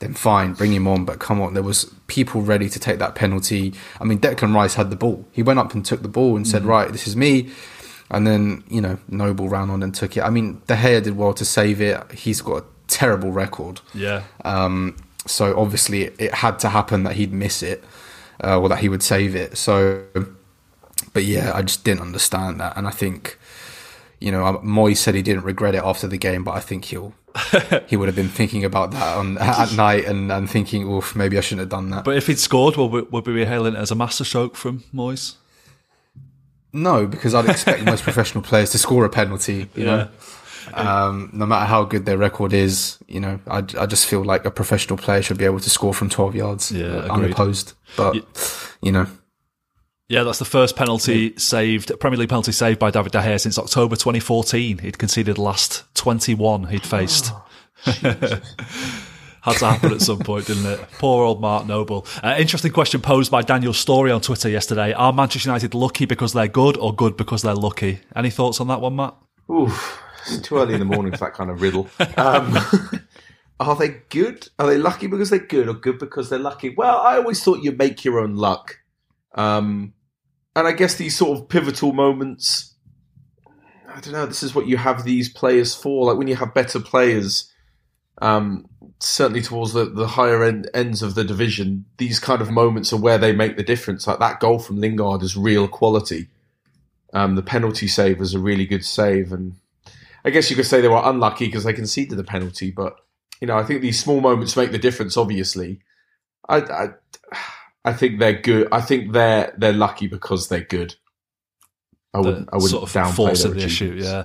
then fine, bring him on. But come on, there was people ready to take that penalty. I mean, Declan Rice had the ball. He went up and took the ball and said, right, this is me. And then, you know, Noble ran on and took it. I mean, De Gea did well to save it. He's got a terrible record. Yeah. Um, so obviously it had to happen that he'd miss it uh, or that he would save it. So, but yeah, I just didn't understand that. And I think, you know, Moyes said he didn't regret it after the game, but I think he'll. he would have been thinking about that on, at night and, and thinking, oof, maybe I shouldn't have done that. But if he'd scored, would we, would we be hailing it as a masterstroke from Moyes? No, because I'd expect most professional players to score a penalty. You know, um, no matter how good their record is, you know, I, I just feel like a professional player should be able to score from twelve yards, Yeah, uh, unopposed. But you know, Yeah, that's the first penalty saved, Premier League penalty saved by David De Gea since October 2014. He'd conceded the last 21 he'd faced. Had to happen at some point, didn't it? Poor old Mark Noble. Uh, interesting question posed by Daniel Storey on Twitter yesterday. Are Manchester United lucky because they're good or good because they're lucky? Any thoughts on that one, Matt? Oof, it's too early in the morning for that kind of riddle. Um, are they good? Are they lucky because they're good, or good because they're lucky? Well, I always thought you make your own luck, um, and I guess these sort of pivotal moments. I don't know. This is what you have these players for. Like when you have better players, um, certainly towards the, the higher end, ends of the division, these kind of moments are where they make the difference. Like that goal from Lingard is real quality. Um, the penalty save was a really good save, and I guess you could say they were unlucky because they conceded the penalty. But you know, I think these small moments make the difference. Obviously, I, I, I think they're good. I think they're they're lucky because they're good. I wouldn't. I wouldn't sort of downplay force of the issue. achievements. Yeah.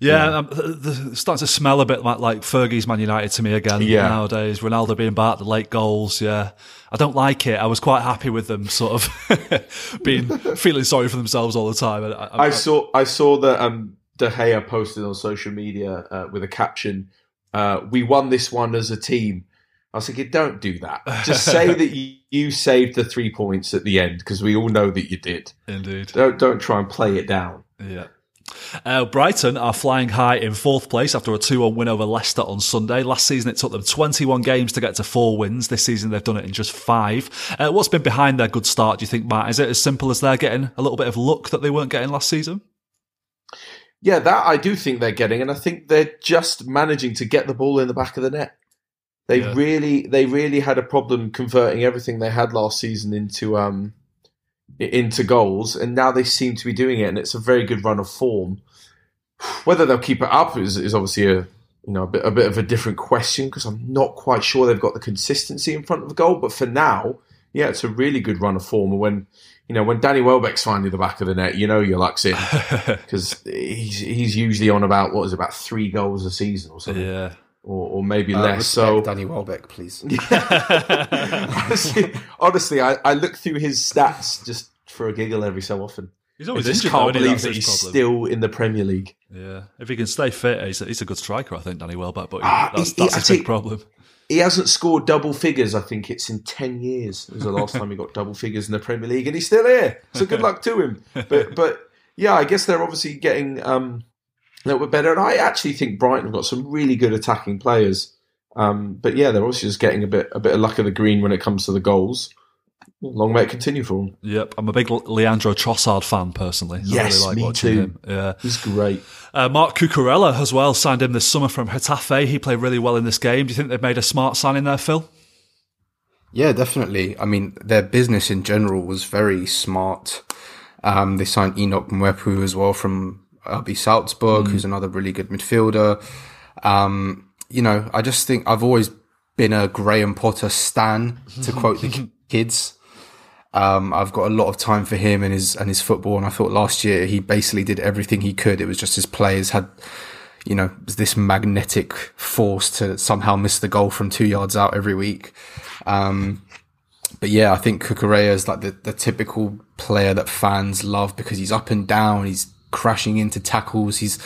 Yeah, um, it's starting to smell a bit like, like Fergie's Man United to me again Yeah. nowadays. Ronaldo being back, the late goals. Yeah, I don't like it. I was quite happy with them, sort of being feeling sorry for themselves all the time. I, I, I saw I saw that um, De Gea posted on social media uh, with a caption, uh, "We won this one as a team." I was thinking, don't do that. Just say that you, you saved the three points at the end because we all know that you did. indeed. Don't don't try and play it down. Yeah. Uh, Brighton are flying high in fourth place after a 2 1 win over Leicester on Sunday. Last season, it took them 21 games to get to four wins. This season, they've done it in just five. Uh, what's been behind their good start, do you think, Matt? Is it as simple as they're getting a little bit of luck that they weren't getting last season? Yeah, that I do think they're getting, and I think they're just managing to get the ball in the back of the net. They Yeah. really, they really had a problem converting everything they had last season into um into goals, and now they seem to be doing it, and it's a very good run of form. Whether they'll keep it up is, is obviously a you know a bit, a bit of a different question because I'm not quite sure they've got the consistency in front of the goal. But for now, yeah, it's a really good run of form. And when you know when Danny Welbeck's finding the back of the net, you know your luck's in because he's he's usually on about what is it, about three goals a season or something, Yeah. Or, or maybe uh, less. So Danny Welbeck, please. honestly, honestly I, I look through his stats just for a giggle every so often. He's I always just injured, can't isn't believe that he's problem. still in the Premier League. Yeah, if he can stay fit, he's a, he's a good striker, I think, Danny Welbeck. But Ah, that's, he- that's I his big think- problem. He hasn't scored double figures. I think it's in ten years. It was the last time he got double figures in the Premier League, and he's still here. So good luck to him. But but yeah, I guess they're obviously getting um, a were better. And I actually think Brighton have got some really good attacking players. Um, but yeah, they're obviously just getting a bit a bit of luck of the green when it comes to the goals. Long may it continue for them. Yep, I'm a big Leandro Trossard fan personally. I Yes, really like me watching too. him. Yeah. He's great. Uh, Marc Cucurella as well signed him this summer from Getafe. He played really well in this game. Do you think they've made a smart signing there, Phil? Yeah, definitely. I mean, their business in general was very smart. Um, they signed Enoch Mwepu as well from RB Salzburg, who's another really good midfielder. Um, you know, I just think I've always been a Graham Potter stan, to quote the kids. Um, I've got a lot of time for him and his and his football, and I thought last year he basically did everything he could. It was just his players had, you know, this magnetic force to somehow miss the goal from two yards out every week. Um, but yeah, I think Cucurella is like the, the typical player that fans love because he's up and down, he's crashing into tackles, he's,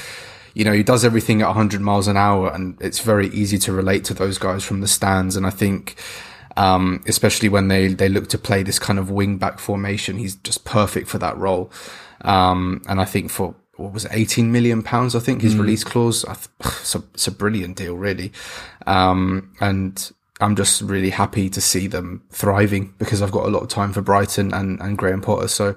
you know, he does everything at 100 miles an hour, and it's very easy to relate to those guys from the stands. And I think, um, especially when they they look to play this kind of wing back formation, he's just perfect for that role. Um, and I think for what was it, 18 million pounds? I think his release clause. I th- it's, a, it's a brilliant deal, really. Um, and I'm just really happy to see them thriving because I've got a lot of time for Brighton and, and Graham Potter. So,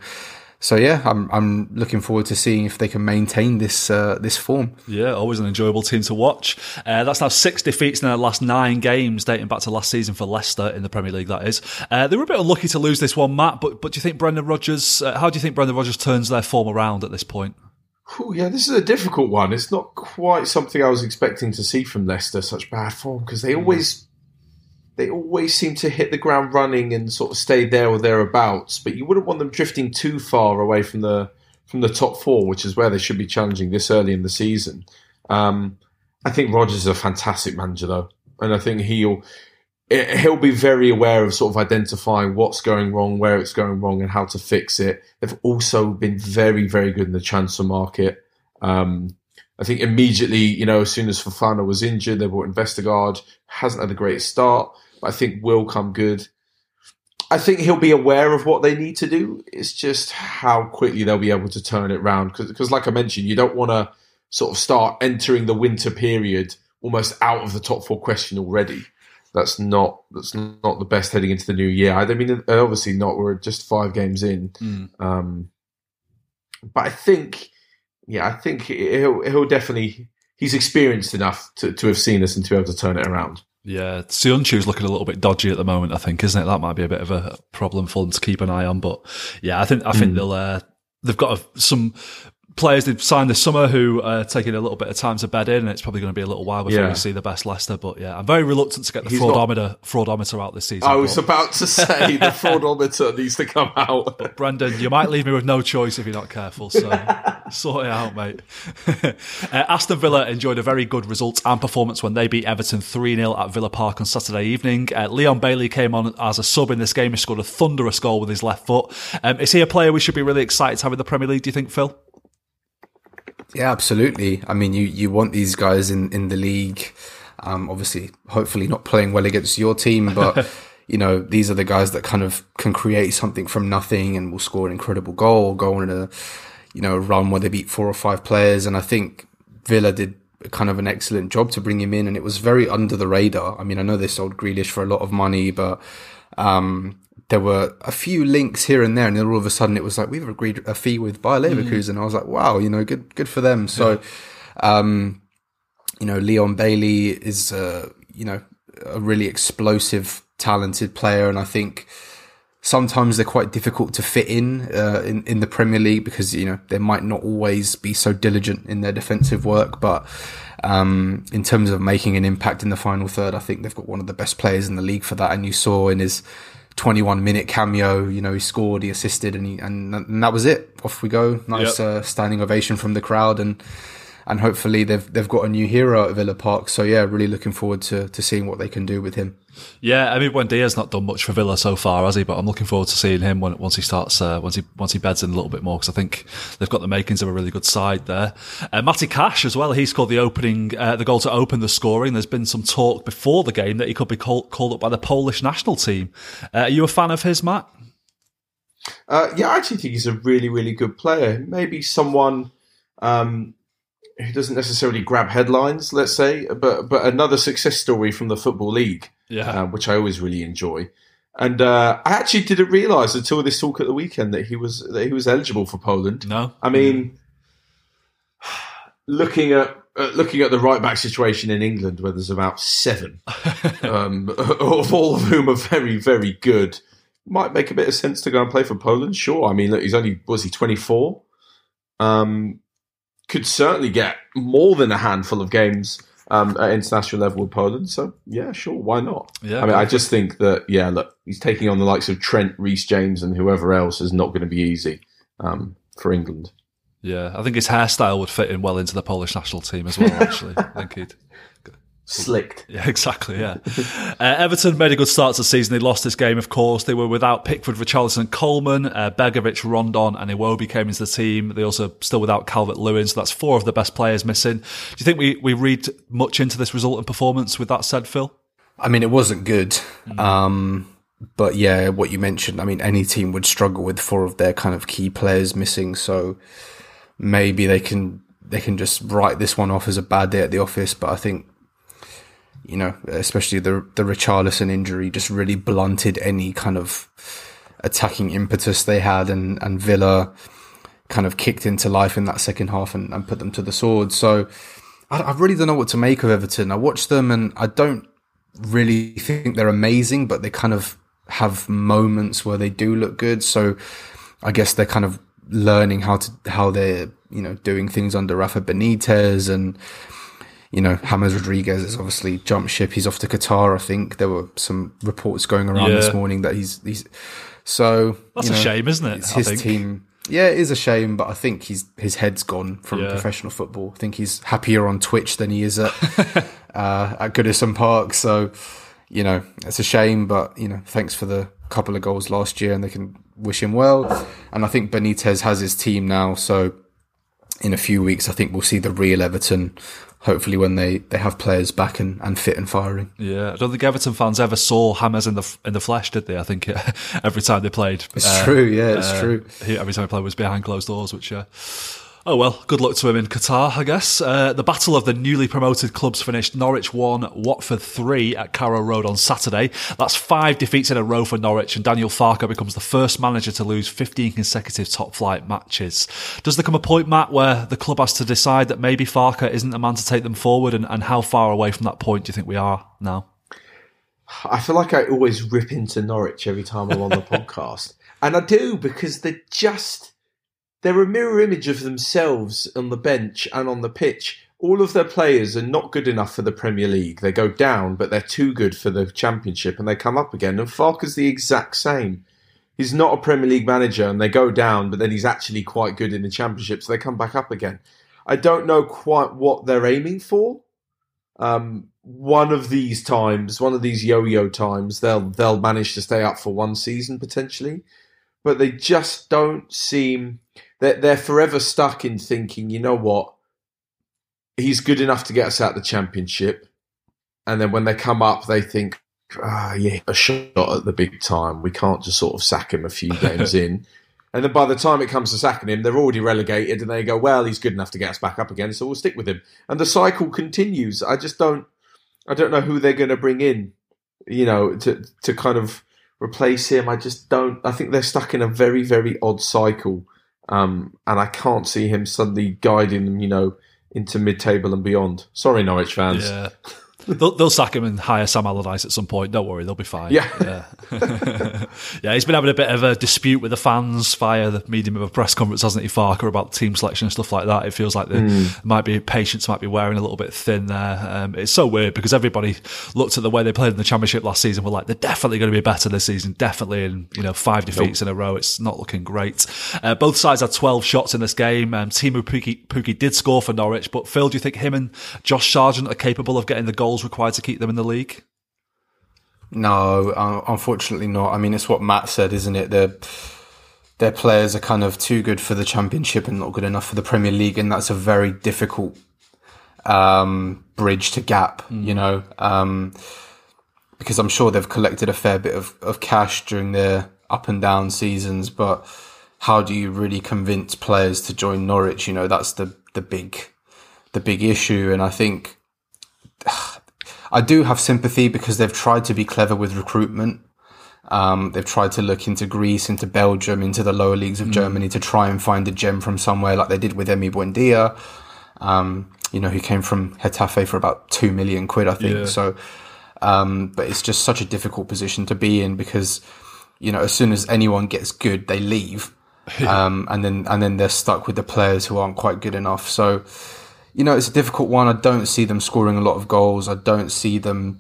so yeah, I'm I'm looking forward to seeing if they can maintain this uh, this form. Yeah, always an enjoyable team to watch. Uh, that's now six defeats in their last nine games, dating back to last season for Leicester in the Premier League. That is, uh, they were a bit unlucky to lose this one, Matt. But but do you think Brendan Rodgers? Uh, how do you think Brendan Rodgers turns their form around at this point? Whew, yeah, this is a difficult one. It's not quite something I was expecting to see from Leicester, such bad form, because they always they always seem to hit the ground running and sort of stay there or thereabouts. But you wouldn't want them drifting too far away from the from the top four, which is where they should be challenging this early in the season. Um, I think Rodgers is a fantastic manager, though, and I think he'll he'll be very aware of sort of identifying what's going wrong, where it's going wrong, and how to fix it. They've also been very, very good in the transfer market. Um, I think immediately, you know, as soon as Fofana was injured, they brought Vestergaard. Hasn't had a great start, I think will come good. I think he'll be aware of what they need to do. It's just how quickly they'll be able to turn it around. Because, like I mentioned, you don't want to sort of start entering the winter period almost out of the top four question already that's not that's not the best heading into the new year. I mean, obviously not. We're just five games in, um, but I think, yeah, I think he'll he'll definitely he's experienced enough to, to have seen us and to be able to turn it around. Yeah, Soyuncu's looking a little bit dodgy at the moment. I think, isn't it? That might be a bit of a problem for them to keep an eye on. But yeah, I think I think they'll uh, they've got a, some players they've signed this summer who are taking a little bit of time to bed in, and it's probably going to be a little while before Yeah. we see the best Leicester. But yeah, I'm very reluctant to get the He's fraudometer fraudometer out this season. I was but- about to say the fraudometer needs to come out. Brendan, you might leave me with no choice if you're not careful. So sort it out, mate. uh, Aston Villa enjoyed a very good result and performance when they beat Everton 3 0 at Villa Park on Saturday evening. Uh, Leon Bailey came on as a sub in this game. He scored a thunderous goal with his left foot. Um, is he a player we should be really excited to have in the Premier League, do you think, Phil? Yeah, absolutely. I mean, you, you want these guys in, in the league. Um, obviously, hopefully not playing well against your team, but you know, these are the guys that kind of can create something from nothing and will score an incredible goal, go on a, you know, run where they beat four or five players. And I think Villa did kind of an excellent job to bring him in and it was very under the radar. I mean, I know they sold Grealish for a lot of money, but, um, there were a few links here and there, and then all of a sudden it was like we've agreed a fee with Bayer Leverkusen. I was like, wow, you know, good, good for them. So, um, you know, Leon Bailey is, uh, you know, a really explosive, talented player, and I think sometimes they're quite difficult to fit in uh, in in the Premier League because you know they might not always be so diligent in their defensive work, but. Um, in terms of making an impact in the final third, I think they've got one of the best players in the league for that. And you saw in his 21 minute cameo, you know, he scored, he assisted, and he, and, and that was it. Off we go. Nice Yep. uh, standing ovation from the crowd, and and hopefully they've they've got a new hero at Villa Park. So yeah, really looking forward to to seeing what they can do with him. Yeah, I mean, Buendia's not done much for Villa so far, has he? But I'm looking forward to seeing him when, once he starts, uh, once he once he beds in a little bit more, because I think they've got the makings of a really good side there. Uh, Matty Cash as well. He scored the opening, uh, the goal to open the scoring. There's been some talk before the game that he could be called, called up by the Polish national team. Uh, are you a fan of his, Matt? Uh, yeah, I actually think he's a really, really good player. Maybe someone um, who doesn't necessarily grab headlines, let's say, but but another success story from the football league, Yeah. uh, which I always really enjoy. And uh, I actually didn't realise until this talk at the weekend that he was that he was eligible for Poland. no. I mean, looking at uh, looking at the right back situation in England, where there's about seven, um, of all of whom are very, very good, might make a bit of sense to go and play for Poland. Sure, I mean, look, he's only was he 24? Um, could certainly get more than a handful of games um, at international level with Poland. So yeah, sure, why not? Yeah, I mean, I just think that yeah, look, he's taking on the likes of Trent, Reece James, and whoever else is not going to be easy um, for England. Yeah, I think his hairstyle would fit in well into the Polish national team as well. Actually, I think he'd. Slicked. Yeah, exactly. Yeah. Uh, Everton made a good start to the season. They lost this game, of course. They were without Pickford, Richarlison, and Coleman. Uh, Begovic, Rondon, and Iwobi came into the team. They also still without Calvert Lewin. So that's four of the best players missing. Do you think we, we read much into this result and performance with that said, Phil? I mean, it wasn't good. Um, but yeah, what you mentioned, I mean, any team would struggle with four of their kind of key players missing. So maybe they can, they can just write this one off as a bad day at the office. But I think, you know, especially the, the Richarlison injury just really blunted any kind of attacking impetus they had and, and Villa kind of kicked into life in that second half and, and put them to the sword. So I, I really don't know what to make of Everton. I watched them and I don't really think they're amazing, but they kind of have moments where they do look good. So I guess they're kind of learning how to how they're you know doing things under Rafa Benitez and you know James Rodriguez has obviously jumped ship. He's off to Qatar. I think there were some reports going around Yeah. this morning that he's he's so That's you a shame, isn't it? It's his team. Yeah, it is a shame, but I think he's his head's gone from Yeah. professional football. I think he's happier on Twitch than he is at uh, at Goodison Park. So, you know, it's a shame, but you know, thanks for the couple of goals last year, and they can wish him well. And I think Benitez has his team now, so in a few weeks, I think we'll see the real Everton. Hopefully, when they, they have players back and, and fit and firing. Yeah, I don't think Everton fans ever saw Hammers in the in the flesh, did they? I think uh, every time they played, It's uh, true, yeah, it's uh, true. he- every time he played was behind closed doors, which. Oh well, good luck to him in Qatar, I guess. Uh, the battle of the newly promoted clubs finished Norwich 1, Watford 3 at Carrow Road on Saturday. That's five defeats in a row for Norwich, and Daniel Farke becomes the first manager to lose 15 consecutive top flight matches. Does there come a point, Matt, where the club has to decide that maybe Farke isn't the man to take them forward, and, and how far away from that point do you think we are now? I feel like I always rip into Norwich every time I'm on the podcast. And I do because they're just they're a mirror image of themselves on the bench and on the pitch. All of their players are not good enough for the Premier League. They go down, but they're too good for the Championship and they come up again. And Farke's the exact same. He's not a Premier League manager and they go down, but then he's actually quite good in the Championship, so they come back up again. I don't know quite what they're aiming for. Um, one of these times, one of these yo-yo times, they'll they'll manage to stay up for one season potentially, but they just don't seem they're they're forever stuck in thinking, you know what, he's good enough to get us out the championship, and then when they come up, they think, ah, yeah, a shot at the big time. We can't just sort of sack him a few games in. And then by the time it comes to sacking him, they're already relegated, and they go, "Well, he's good enough to get us back up again, so we'll stick with him." And the cycle continues. I just don't, I don't know who they're going to bring in, you know, to to kind of replace him. I just don't. I think they're stuck in a very very odd cycle, um, and I can't see him suddenly guiding them, you know, into mid-table and beyond. Sorry, Norwich fans. Yeah. they'll, they'll sack him and hire Sam Allardyce at some point. Don't worry, they'll be fine. Yeah. yeah. yeah, he's been having a bit of a dispute with the fans via the medium of a press conference, hasn't he, Farke, about team selection and stuff like that. It feels like the might be patience might be wearing a little bit thin there. Um, it's so weird because everybody looked at the way they played in the championship last season. Were like, they're definitely going to be better this season. Definitely, and you know, five defeats in a row. It's not looking great. Uh, both sides had twelve shots in this game. Um, Teemu Pukki, Pukki did score for Norwich, but Phil, do you think him and Josh Sargent are capable of getting the goals required to keep them in the league? No, uh, unfortunately not. I mean, it's what Matt said, isn't it? Their their players are kind of too good for the Championship and not good enough for the Premier League, and that's a very difficult um, bridge to gap. You know, um, because I'm sure they've collected a fair bit of, of cash during their up and down seasons, but how do you really convince players to join Norwich? You know, that's the the big the big issue, and I think I do have sympathy because they've tried to be clever with recruitment. Um, they've tried to look into Greece, into Belgium, into the lower leagues of Germany to try and find a gem from somewhere, like they did with Emi Buendia. Um, you know, who came from Getafe for about two million quid, I think. Yeah. So, um, but it's just such a difficult position to be in because, you know, as soon as anyone gets good, they leave, um, and then and then they're stuck with the players who aren't quite good enough. So, you know, it's a difficult one. I don't see them scoring a lot of goals. I don't see them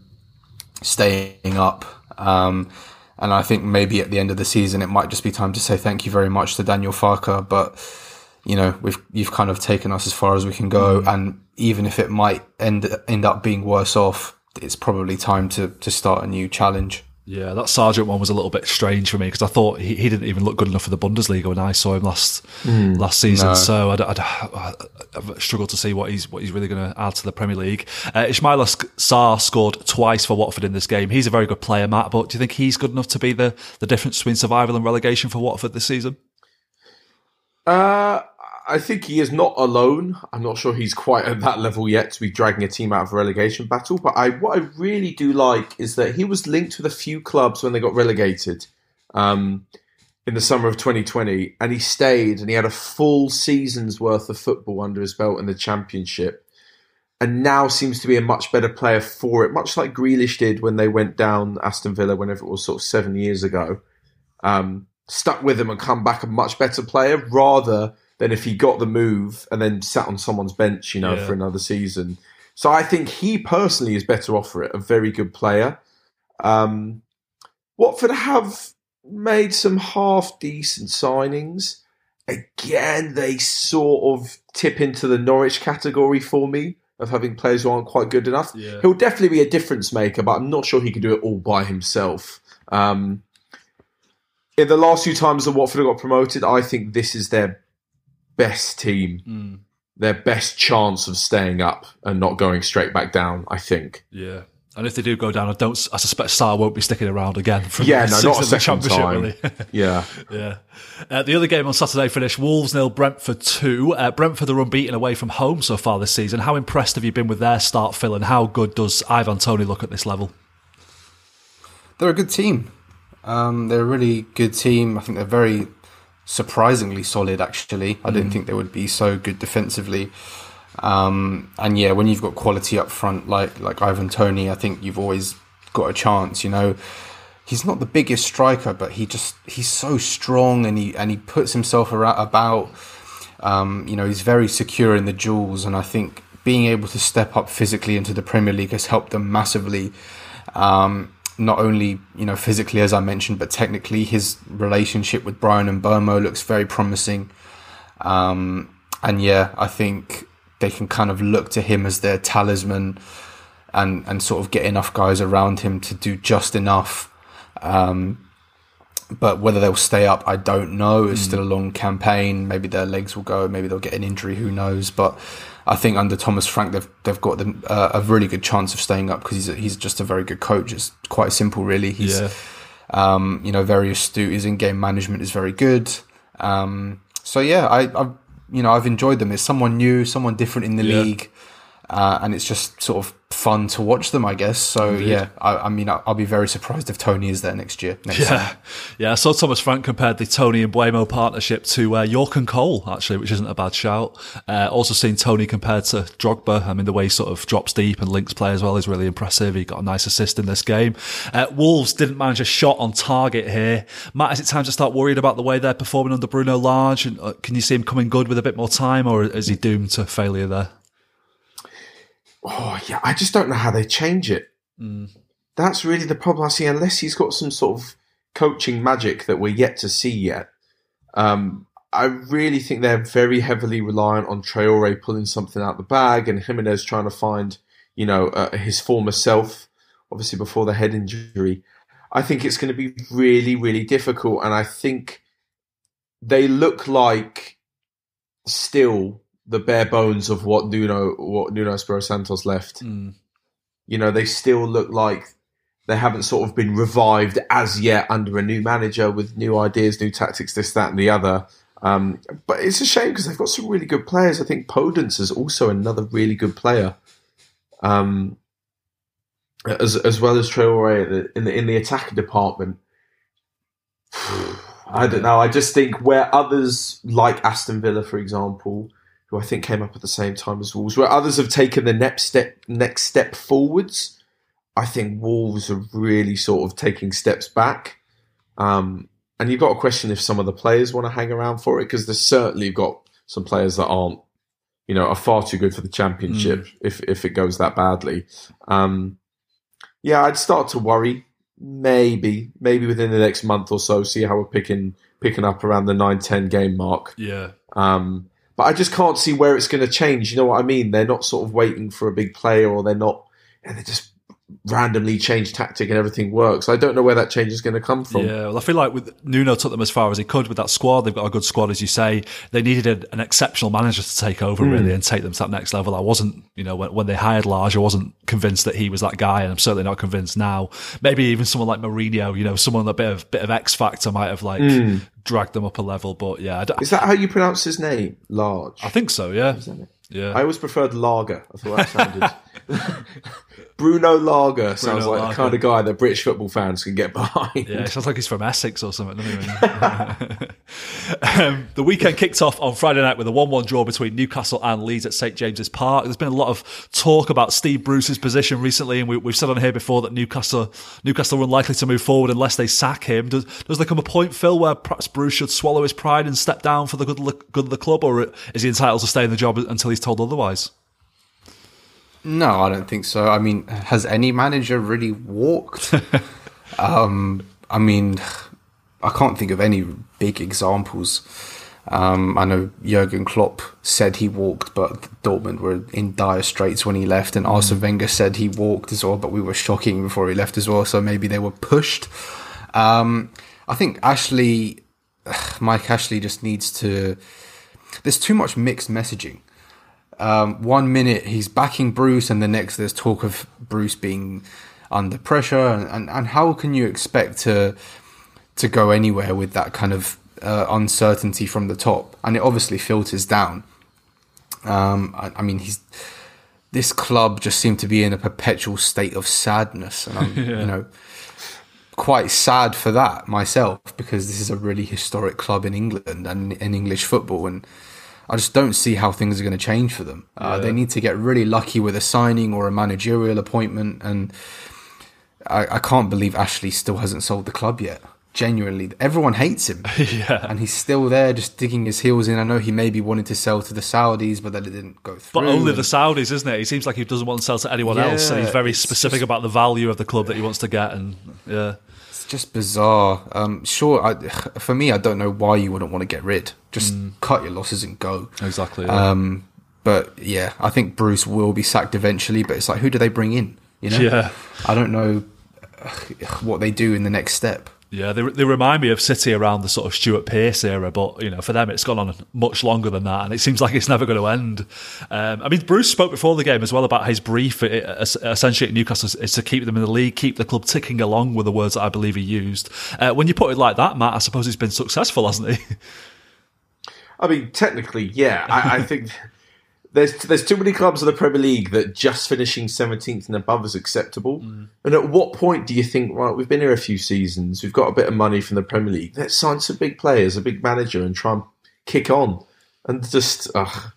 staying up. Um, and I think maybe at the end of the season, it might just be time to say thank you very much to Daniel Farke. But you know, we've you've kind of taken us as far as we can go, and even if it might end end up being worse off, it's probably time to to start a new challenge. Yeah, that Sargent one was a little bit strange for me because I thought he, he didn't even look good enough for the Bundesliga when I saw him last last season. So I, I, have struggled to see what he's what he's really going to add to the Premier League. Uh, Ismaila Sarr scored twice for Watford in this game. He's a very good player, Matt. But do you think he's good enough to be the the difference between survival and relegation for Watford this season? Uh, I think he is not alone. I'm not sure he's quite at that level yet to be dragging a team out of a relegation battle. But I, what I really do like is that he was linked with a few clubs when they got relegated um, in the summer of 2020, and he stayed and he had a full season's worth of football under his belt in the Championship, and now seems to be a much better player for it, much like Grealish did when they went down Aston Villa, whenever it was sort of seven years ago. Um, stuck with him and come back a much better player rather than if he got the move and then sat on someone's bench, you know, Yeah. for another season. So I think he personally is better off for it, a very good player. Um, Watford have made some half decent signings. Again, they sort of tip into the Norwich category for me of having players who aren't quite good enough. Yeah. He'll definitely be a difference maker, but I'm not sure he can do it all by himself. Um, in the last few times that Watford have got promoted, I think this is their best team, their best chance of staying up and not going straight back down. I think. Yeah. And if they do go down, I don't. I suspect Sarr won't be sticking around again. From Yeah, the no, not a second Championship, time. really. Yeah, Yeah. Uh, the other game on Saturday finished Wolves nil, Brentford two. Uh, Brentford are unbeaten away from home so far this season. How impressed have you been with their start, Phil? And how good does Ivan Toney look at this level? They're a good team. Um, they're a really good team. I think they're very surprisingly solid. Actually, I didn't think they would be so good defensively. Um, and yeah, when you've got quality up front like like Ivan Toney, I think you've always got a chance. You know, he's not the biggest striker, but he just he's so strong and he and he puts himself around, about. Um, you know, he's very secure in the duels, and I think being able to step up physically into the Premier League has helped them massively. Um, not only you know physically, as I mentioned, but technically, his relationship with Bryan Mbeumo looks very promising. Um, and yeah, I think they can kind of look to him as their talisman, and and sort of get enough guys around him to do just enough. Um, but whether they'll stay up, I don't know. It's still a long campaign. Maybe their legs will go. Maybe they'll get an injury. Who knows? But I think under Thomas Frank, they've they've got them, uh, a really good chance of staying up because he's a, he's just a very good coach. It's quite simple, really. He's Yeah. um, you know very astute. His in game management is very good. Um, so yeah, I, I've you know I've enjoyed them. It's someone new, someone different in the Yeah. league, uh, and it's just sort of fun to watch them, I guess. So yeah, I, I mean, I'll, I'll be very surprised if Toney is there next year. Next. Yeah, yeah. I saw Thomas Frank compared the Toney and Mbeumo partnership to uh, Yorke and Cole, actually, which isn't a bad shout. Uh, also seen Toney compared to Drogba. I mean, the way he sort of drops deep and links play as well is really impressive. He got a nice assist in this game. Uh, Wolves didn't manage a shot on target here. Matt, is it time to start worrying about the way they're performing under Bruno Lage? And, uh, can you see him coming good with a bit more time, or is he doomed to failure there? Oh yeah, I just don't know how they change it. That's really the problem I see. Unless he's got some sort of coaching magic that we're yet to see yet. Um, I really think they're very heavily reliant on Traore pulling something out the bag and Jimenez trying to find, you know, uh, his former self. Obviously, before the head injury, I think it's going to be really, really difficult. And I think they look like still the bare bones of what Nuno what Nuno Espirito Santos left. You know, they still look like they haven't sort of been revived as yet under a new manager with new ideas, new tactics, this, that, and the other. Um, but it's a shame because they've got some really good players. I think Podence is also another really good player, um, as as well as Traore in the in the attacking department. I don't know. I just think where others like Aston Villa, for example, who I think came up at the same time as Wolves, where others have taken the next step next step forwards, I think Wolves are really sort of taking steps back. Um, and you've got to question if some of the players want to hang around for it because there's certainly got some players that aren't, you know, are far too good for the championship if if it goes that badly. Um, yeah, I'd start to worry. Maybe, maybe within the next month or so, see how we're picking picking up around the 9-10 game mark. Yeah. Um, but I just can't see where it's going to change. You know what I mean? They're not sort of waiting for a big player, or they're not. And they're just randomly change tactic and everything works. I don't know where that change is going to come from. Yeah, well, I feel like with Nuno took them as far as he could with that squad. They've got a good squad, as you say. They needed a, an exceptional manager to take over hmm. really and take them to that next level. I wasn't, you know, when, when they hired Large, I wasn't convinced that he was that guy, and I'm certainly not convinced now. Maybe even someone like Mourinho, you know, someone a bit of bit of X factor might have like hmm. dragged them up a level. But yeah, Is that how you pronounce his name? Large. I think so. Yeah, yeah. I always preferred Lager. I thought that sounded. Bruno Lager sounds Bruno like Lager. the kind of guy that British football fans can get behind. Yeah, it sounds like he's from Essex or something. Um, the weekend kicked off on Friday night with a 1 1 draw between Newcastle and Leeds at St James's Park. There's been a lot of talk about Steve Bruce's position recently, and we, we've said on here before that Newcastle Newcastle are unlikely to move forward unless they sack him. Does, does there come a point, Phil, where perhaps Bruce should swallow his pride and step down for the good the, good of the club, or is he entitled to stay in the job until he's told otherwise? No, I don't think so. I mean, has any manager really walked? um, I mean, I can't think of any big examples. Um, I know Jurgen Klopp said he walked, but Dortmund were in dire straits when he left, and Arsene Wenger said he walked as well, but we were shocking before he left as well, so maybe they were pushed. Um, I think Ashley, Mike Ashley just needs to. There's too much mixed messaging um, one minute he's backing Bruce, and the next there's talk of Bruce being under pressure, and, and, and how can you expect to to go anywhere with that kind of uh, uncertainty from the top? And it obviously filters down. Um, I, I mean, he's this club just seemed to be in a perpetual state of sadness, and I'm you know quite sad for that myself because this is a really historic club in England and in English football, and I just don't see how things are going to change for them. Uh, they need to get really lucky with a signing or a managerial appointment, and I, I can't believe Ashley still hasn't sold the club yet. Genuinely, everyone hates him, yeah. and he's still there, just digging his heels in. I know he maybe wanted to sell to the Saudis, but that it didn't go through. But only and- the Saudis, isn't it? He seems like he doesn't want to sell to anyone else, and he's very specific just- about the value of the club that he wants to get. And yeah, It's just bizarre. Um, sure, I, for me, I don't know why you wouldn't want to get rid. Just cut your losses and go. exactly. yeah. Um, but yeah, I think Bruce will be sacked eventually. But it's like, who do they bring in? You know, Yeah. I don't know uh, what they do in the next step. Yeah, they, they remind me of City around the sort of Stuart Pearce era, but you know, for them it's gone on much longer than that, and it seems like it's never going to end. Um, I mean, Bruce spoke before the game as well about his brief, uh, essentially at Newcastle, is- is to keep them in the league, keep the club ticking along, were the words that I believe he used. Uh, when you put it like that, Matt, I suppose he's been successful, hasn't he? I mean, technically, yeah. I, I think there's there's too many clubs in the Premier League that just finishing 17th and above is acceptable. Mm. And at what point do you think, right, we've been here a few seasons, we've got a bit of money from the Premier League, let's sign some big players, a big manager, and try and kick on? And just, ugh,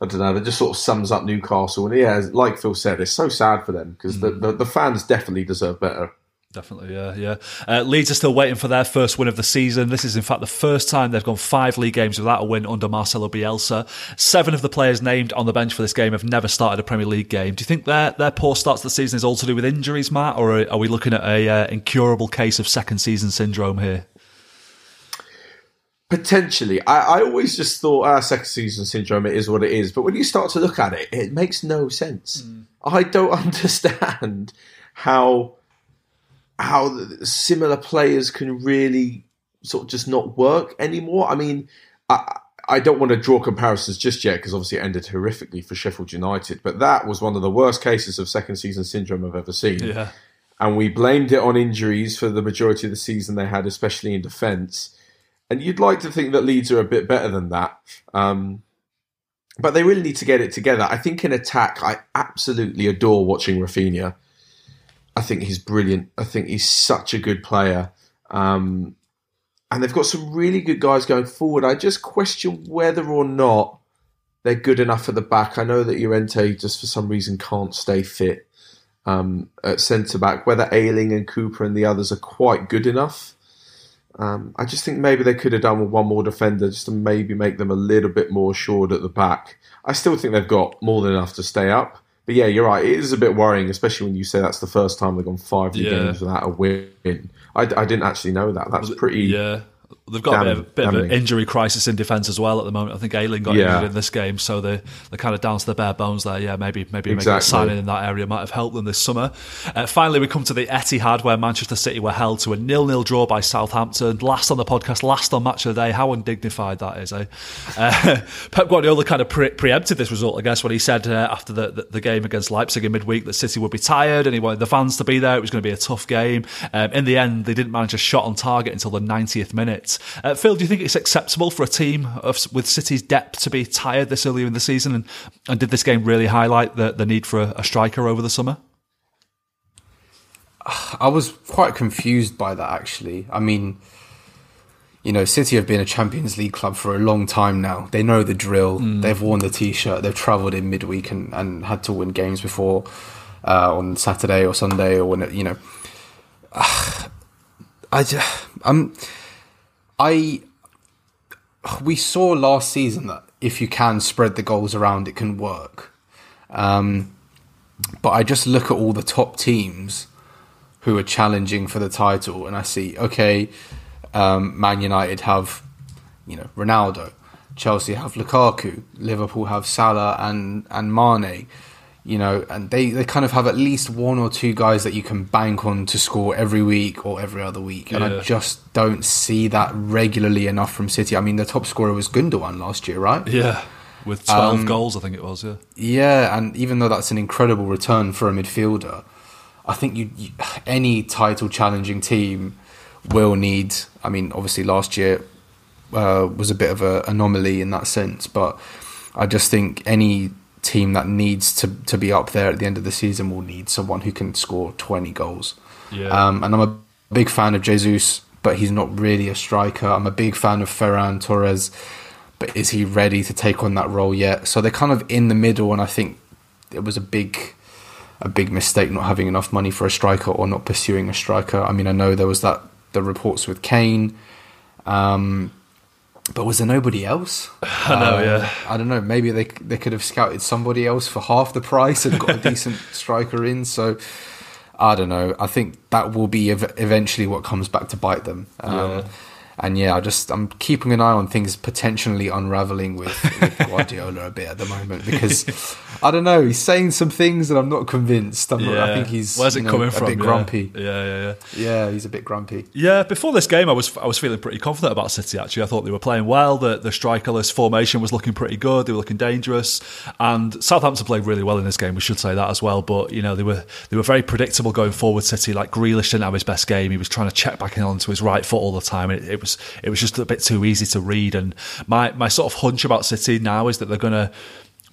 I don't know, it just sort of sums up Newcastle. And yeah, like Phil said, it's so sad for them because the, mm. the, the fans definitely deserve better. Definitely, yeah, yeah. Uh, Leeds are still waiting for their first win of the season. This is, in fact, the first time they've gone five league games without a win under Marcelo Bielsa. Seven of the players named on the bench for this game have never started a Premier League game. Do you think their their poor start to the season is all to do with injuries, Matt, or are, are we looking at a uh, incurable case of second season syndrome here? Potentially, I, I always just thought our second season syndrome it is what it is, but when you start to look at it, it makes no sense. I don't understand how how the- similar players can really sort of just not work anymore. I mean, I I don't want to draw comparisons just yet because obviously it ended horrifically for Sheffield United, but that was one of the worst cases of second season syndrome I've ever seen Yeah, and we blamed it on injuries for the majority of the season they had, especially in defence. And you'd like to think that Leeds are a bit better than that. Um, but they really need to get it together. I think in attack, I absolutely adore watching Rafinha. I think he's brilliant. I think he's such a good player. Um, and they've got some really good guys going forward. I just question whether or not they're good enough at the back. I know that Llorente just for some reason can't stay fit um, at centre back. Whether Ayling and Cooper and the others are quite good enough, um, I just think maybe they could have done with one more defender just to maybe make them a little bit more assured at the back. I still think they've got more than enough to stay up. But yeah, you're right. It is a bit worrying, especially when you say that's the first time they've gone five Yeah. games without a win. I, I didn't actually know that. That's pretty. yeah. They've got a bit, of, bit of an injury crisis in defence as well at the moment. I think Ayling got Yeah. injured in this game, so they're, they're kind of down to the bare bones there. Yeah, maybe maybe making a signing in that area might have helped them this summer. Uh, finally, we come to the Etihad, where Manchester City were held to a nil-nil draw by Southampton. Last on the podcast, last on Match of the Day. How undignified that is, eh? Uh, Pep Guardiola kind of pre- preempted this result, I guess, when he said uh, after the, the, the game against Leipzig in midweek that City would be tired and he wanted the fans to be there. It was going to be a tough game. Um, in the end, they didn't manage a shot on target until the 90th minute. Uh, Phil, do you think it's acceptable for a team of, with City's depth to be tired this early in the season? And, and did this game really highlight the, the need for a, a striker over the summer? I was quite confused by that actually. I mean, you know, City have been a Champions League club for a long time now. They know the drill. They've worn the t-shirt. They've travelled in midweek and, and had to win games before uh, on Saturday or Sunday or when it, you know. I just, um, I we saw last season that if you can spread the goals around, it can work. Um, but I just look at all the top teams who are challenging for the title, and I see, okay, um, Man United have, you know, Ronaldo, Chelsea have Lukaku, Liverpool have Salah and and Mane, you know, and they, they kind of have at least one or two guys that you can bank on to score every week or every other week, and Yeah. I just don't see that regularly enough from City. I mean, the top scorer was Gundogan last year, right? Yeah. With 12 goals, I think it was, yeah. Yeah, and even though that's an incredible return for a midfielder, I think you, you any title challenging team will need. I mean, obviously last year uh, was a bit of an anomaly in that sense, but I just think any team that needs to to be up there at the end of the season will need someone who can score twenty goals. Yeah. Um, and I'm a big fan of Jesus, but he's not really a striker. I'm a big fan of Ferran Torres, but is he ready to take on that role yet? So they're kind of in the middle, and I think it was a big, a big mistake not having enough money for a striker or not pursuing a striker. I mean, I know there was that the reports with Kane, um, but was there nobody else? I know, yeah. I don't know. Maybe they they could have scouted somebody else for half the price and got a decent striker in. So I don't know. I think that will be ev- eventually what comes back to bite them. Um, Yeah. And yeah, I just I'm keeping an eye on things potentially unraveling with, with Guardiola a bit at the moment because I don't know. He's saying some things and I'm not convinced. I'm not, I think he's Where's it know, coming a from? bit Yeah. grumpy. Yeah, yeah, yeah. Yeah, he's a bit grumpy. Yeah, before this game, I was I was feeling pretty confident about City. Actually, I thought they were playing well. The the strikerless formation was looking pretty good. They were looking dangerous, and Southampton played really well in this game. We should say that as well. But you know, they were they were very predictable going forward. City, like Grealish, didn't have his best game. He was trying to check back in onto his right foot all the time. It, it was it was just a bit too easy to read. And my my sort of hunch about City now is that they're to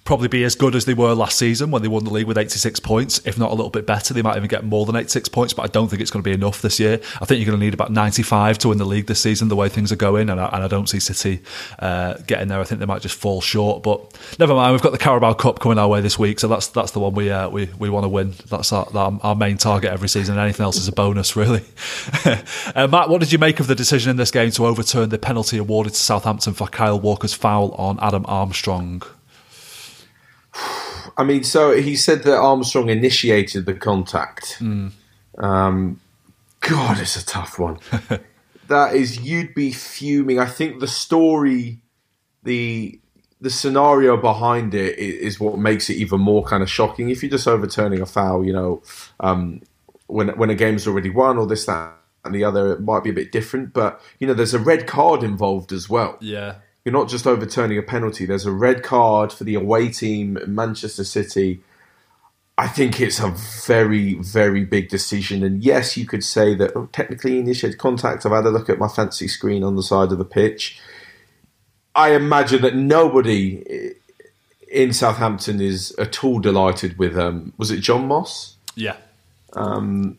probably be as good as they were last season when they won the league with 86 points, if not a little bit better. They might even get more than 86 points, but I don't think it's going to be enough this year. I think you're going to need about 95 to win the league this season, the way things are going, and I, and I don't see City uh, getting there. I think they might just fall short, but never mind. We've got the Carabao Cup coming our way this week, so that's that's the one we uh, we, we want to win. That's our, our, main target every season. Anything else is a bonus, really. uh, Matt, what did you make of the decision in this game to overturn the penalty awarded to Southampton for Kyle Walker's foul on Adam Armstrong? I mean, so he said that Armstrong initiated the contact. Um, God, it's a tough one. that is, you'd be fuming. I think the story, the the scenario behind it is, is what makes it even more kind of shocking. If you're just overturning a foul, you know, um, when when a game's already won or this that and the other, it might be a bit different. But you know, there's a red card involved as well Yeah. You're not just overturning a penalty. There's a red card for the away team, Manchester City. I think it's a very, very big decision. And yes, you could say that oh, technically initiated contact. I've had a look at my fancy screen on the side of the pitch. I imagine that nobody in Southampton is at all delighted with. Um, was it John Moss? Yeah. Um,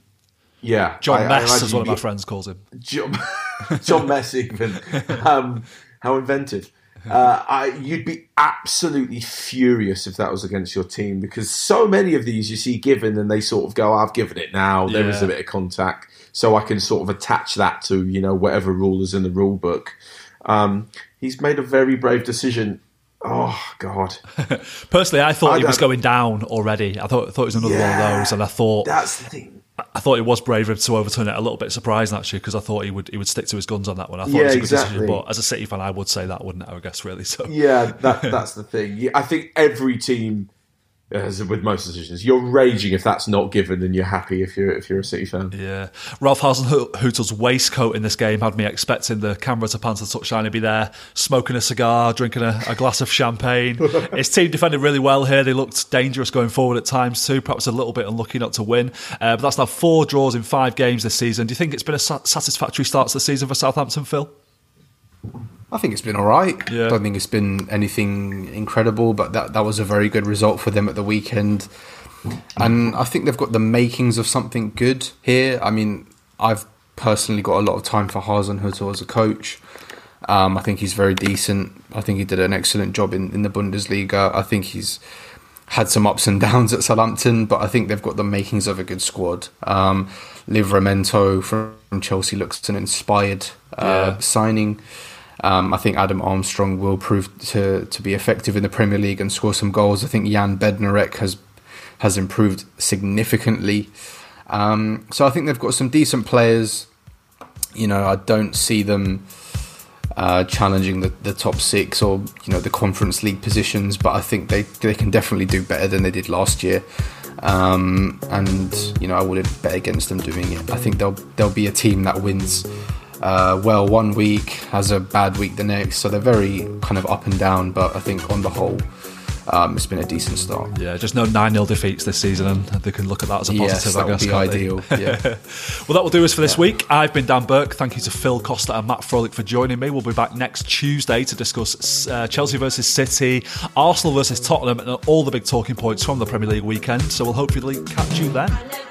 Yeah, John I- I Mess, imagine as one of my friends calls him. John, John Mess even. Um, how inventive. Uh, I, you'd be absolutely furious if that was against your team because so many of these you see given and they sort of go, I've given it now. There is Yeah. a bit of contact. So I can sort of attach that to, you know, whatever rule is in the rule book. Um, he's made a very brave decision. Oh, God. Personally, I thought I he was going down already. I thought, I thought it was another one of those, and I thought That's the thing. I thought it was brave to overturn it. A little bit surprising actually, because I thought he would he would stick to his guns on that one. I thought Yeah, it was a good exactly. decision, but as a City fan, I would say that, wouldn't I? I guess really. So Yeah, that, that's the thing. I think every team, as with most decisions, you're raging if that's not given, and you're happy if you're if you're a City fan. Yeah, Ralph Hasenhuttl's waistcoat in this game had me expecting the camera to pan to the touchline and be there, smoking a cigar, drinking a, a glass of champagne. His team defended really well here. They looked dangerous going forward at times too. Perhaps a little bit unlucky not to win. Uh, but that's now four draws in five games this season. Do you think it's been a satisfactory start to the season for Southampton, Phil? I think it's been all right. Yeah. I don't think it's been anything incredible, but that that was a very good result for them at the weekend. And I think they've got the makings of something good here. I mean, I've personally got a lot of time for Hasenhuttl as a coach. Um, I think he's very decent. I think he did an excellent job in, in the Bundesliga. I think he's had some ups and downs at Southampton, but I think they've got the makings of a good squad. Um, Livramento from Chelsea looks an inspired uh, Yeah. signing. Um, I think Adam Armstrong will prove to, to be effective in the Premier League and score some goals. I think Jan Bednarek has has improved significantly. Um, so I think they've got some decent players. You know, I don't see them uh, challenging the, the top six or you know the Conference League positions, but I think they they can definitely do better than they did last year. Um, and you know, I wouldn't bet against them doing it. I think they'll they'll be a team that wins uh, well one week, has a bad week the next. So they're very kind of up and down. But I think on the whole, um, it's been a decent start. Yeah, just no 9 0 defeats this season, and they can look at that as a positive, Yes, I that would guess. be ideal. Yeah. Well, that will do us for this week. I've been Dan Burke. Thank you to Phil Costa and Matt Frohlich for joining me. We'll be back next Tuesday to discuss uh, Chelsea versus City, Arsenal versus Tottenham, and all the big talking points from the Premier League weekend. So we'll hopefully catch you then. I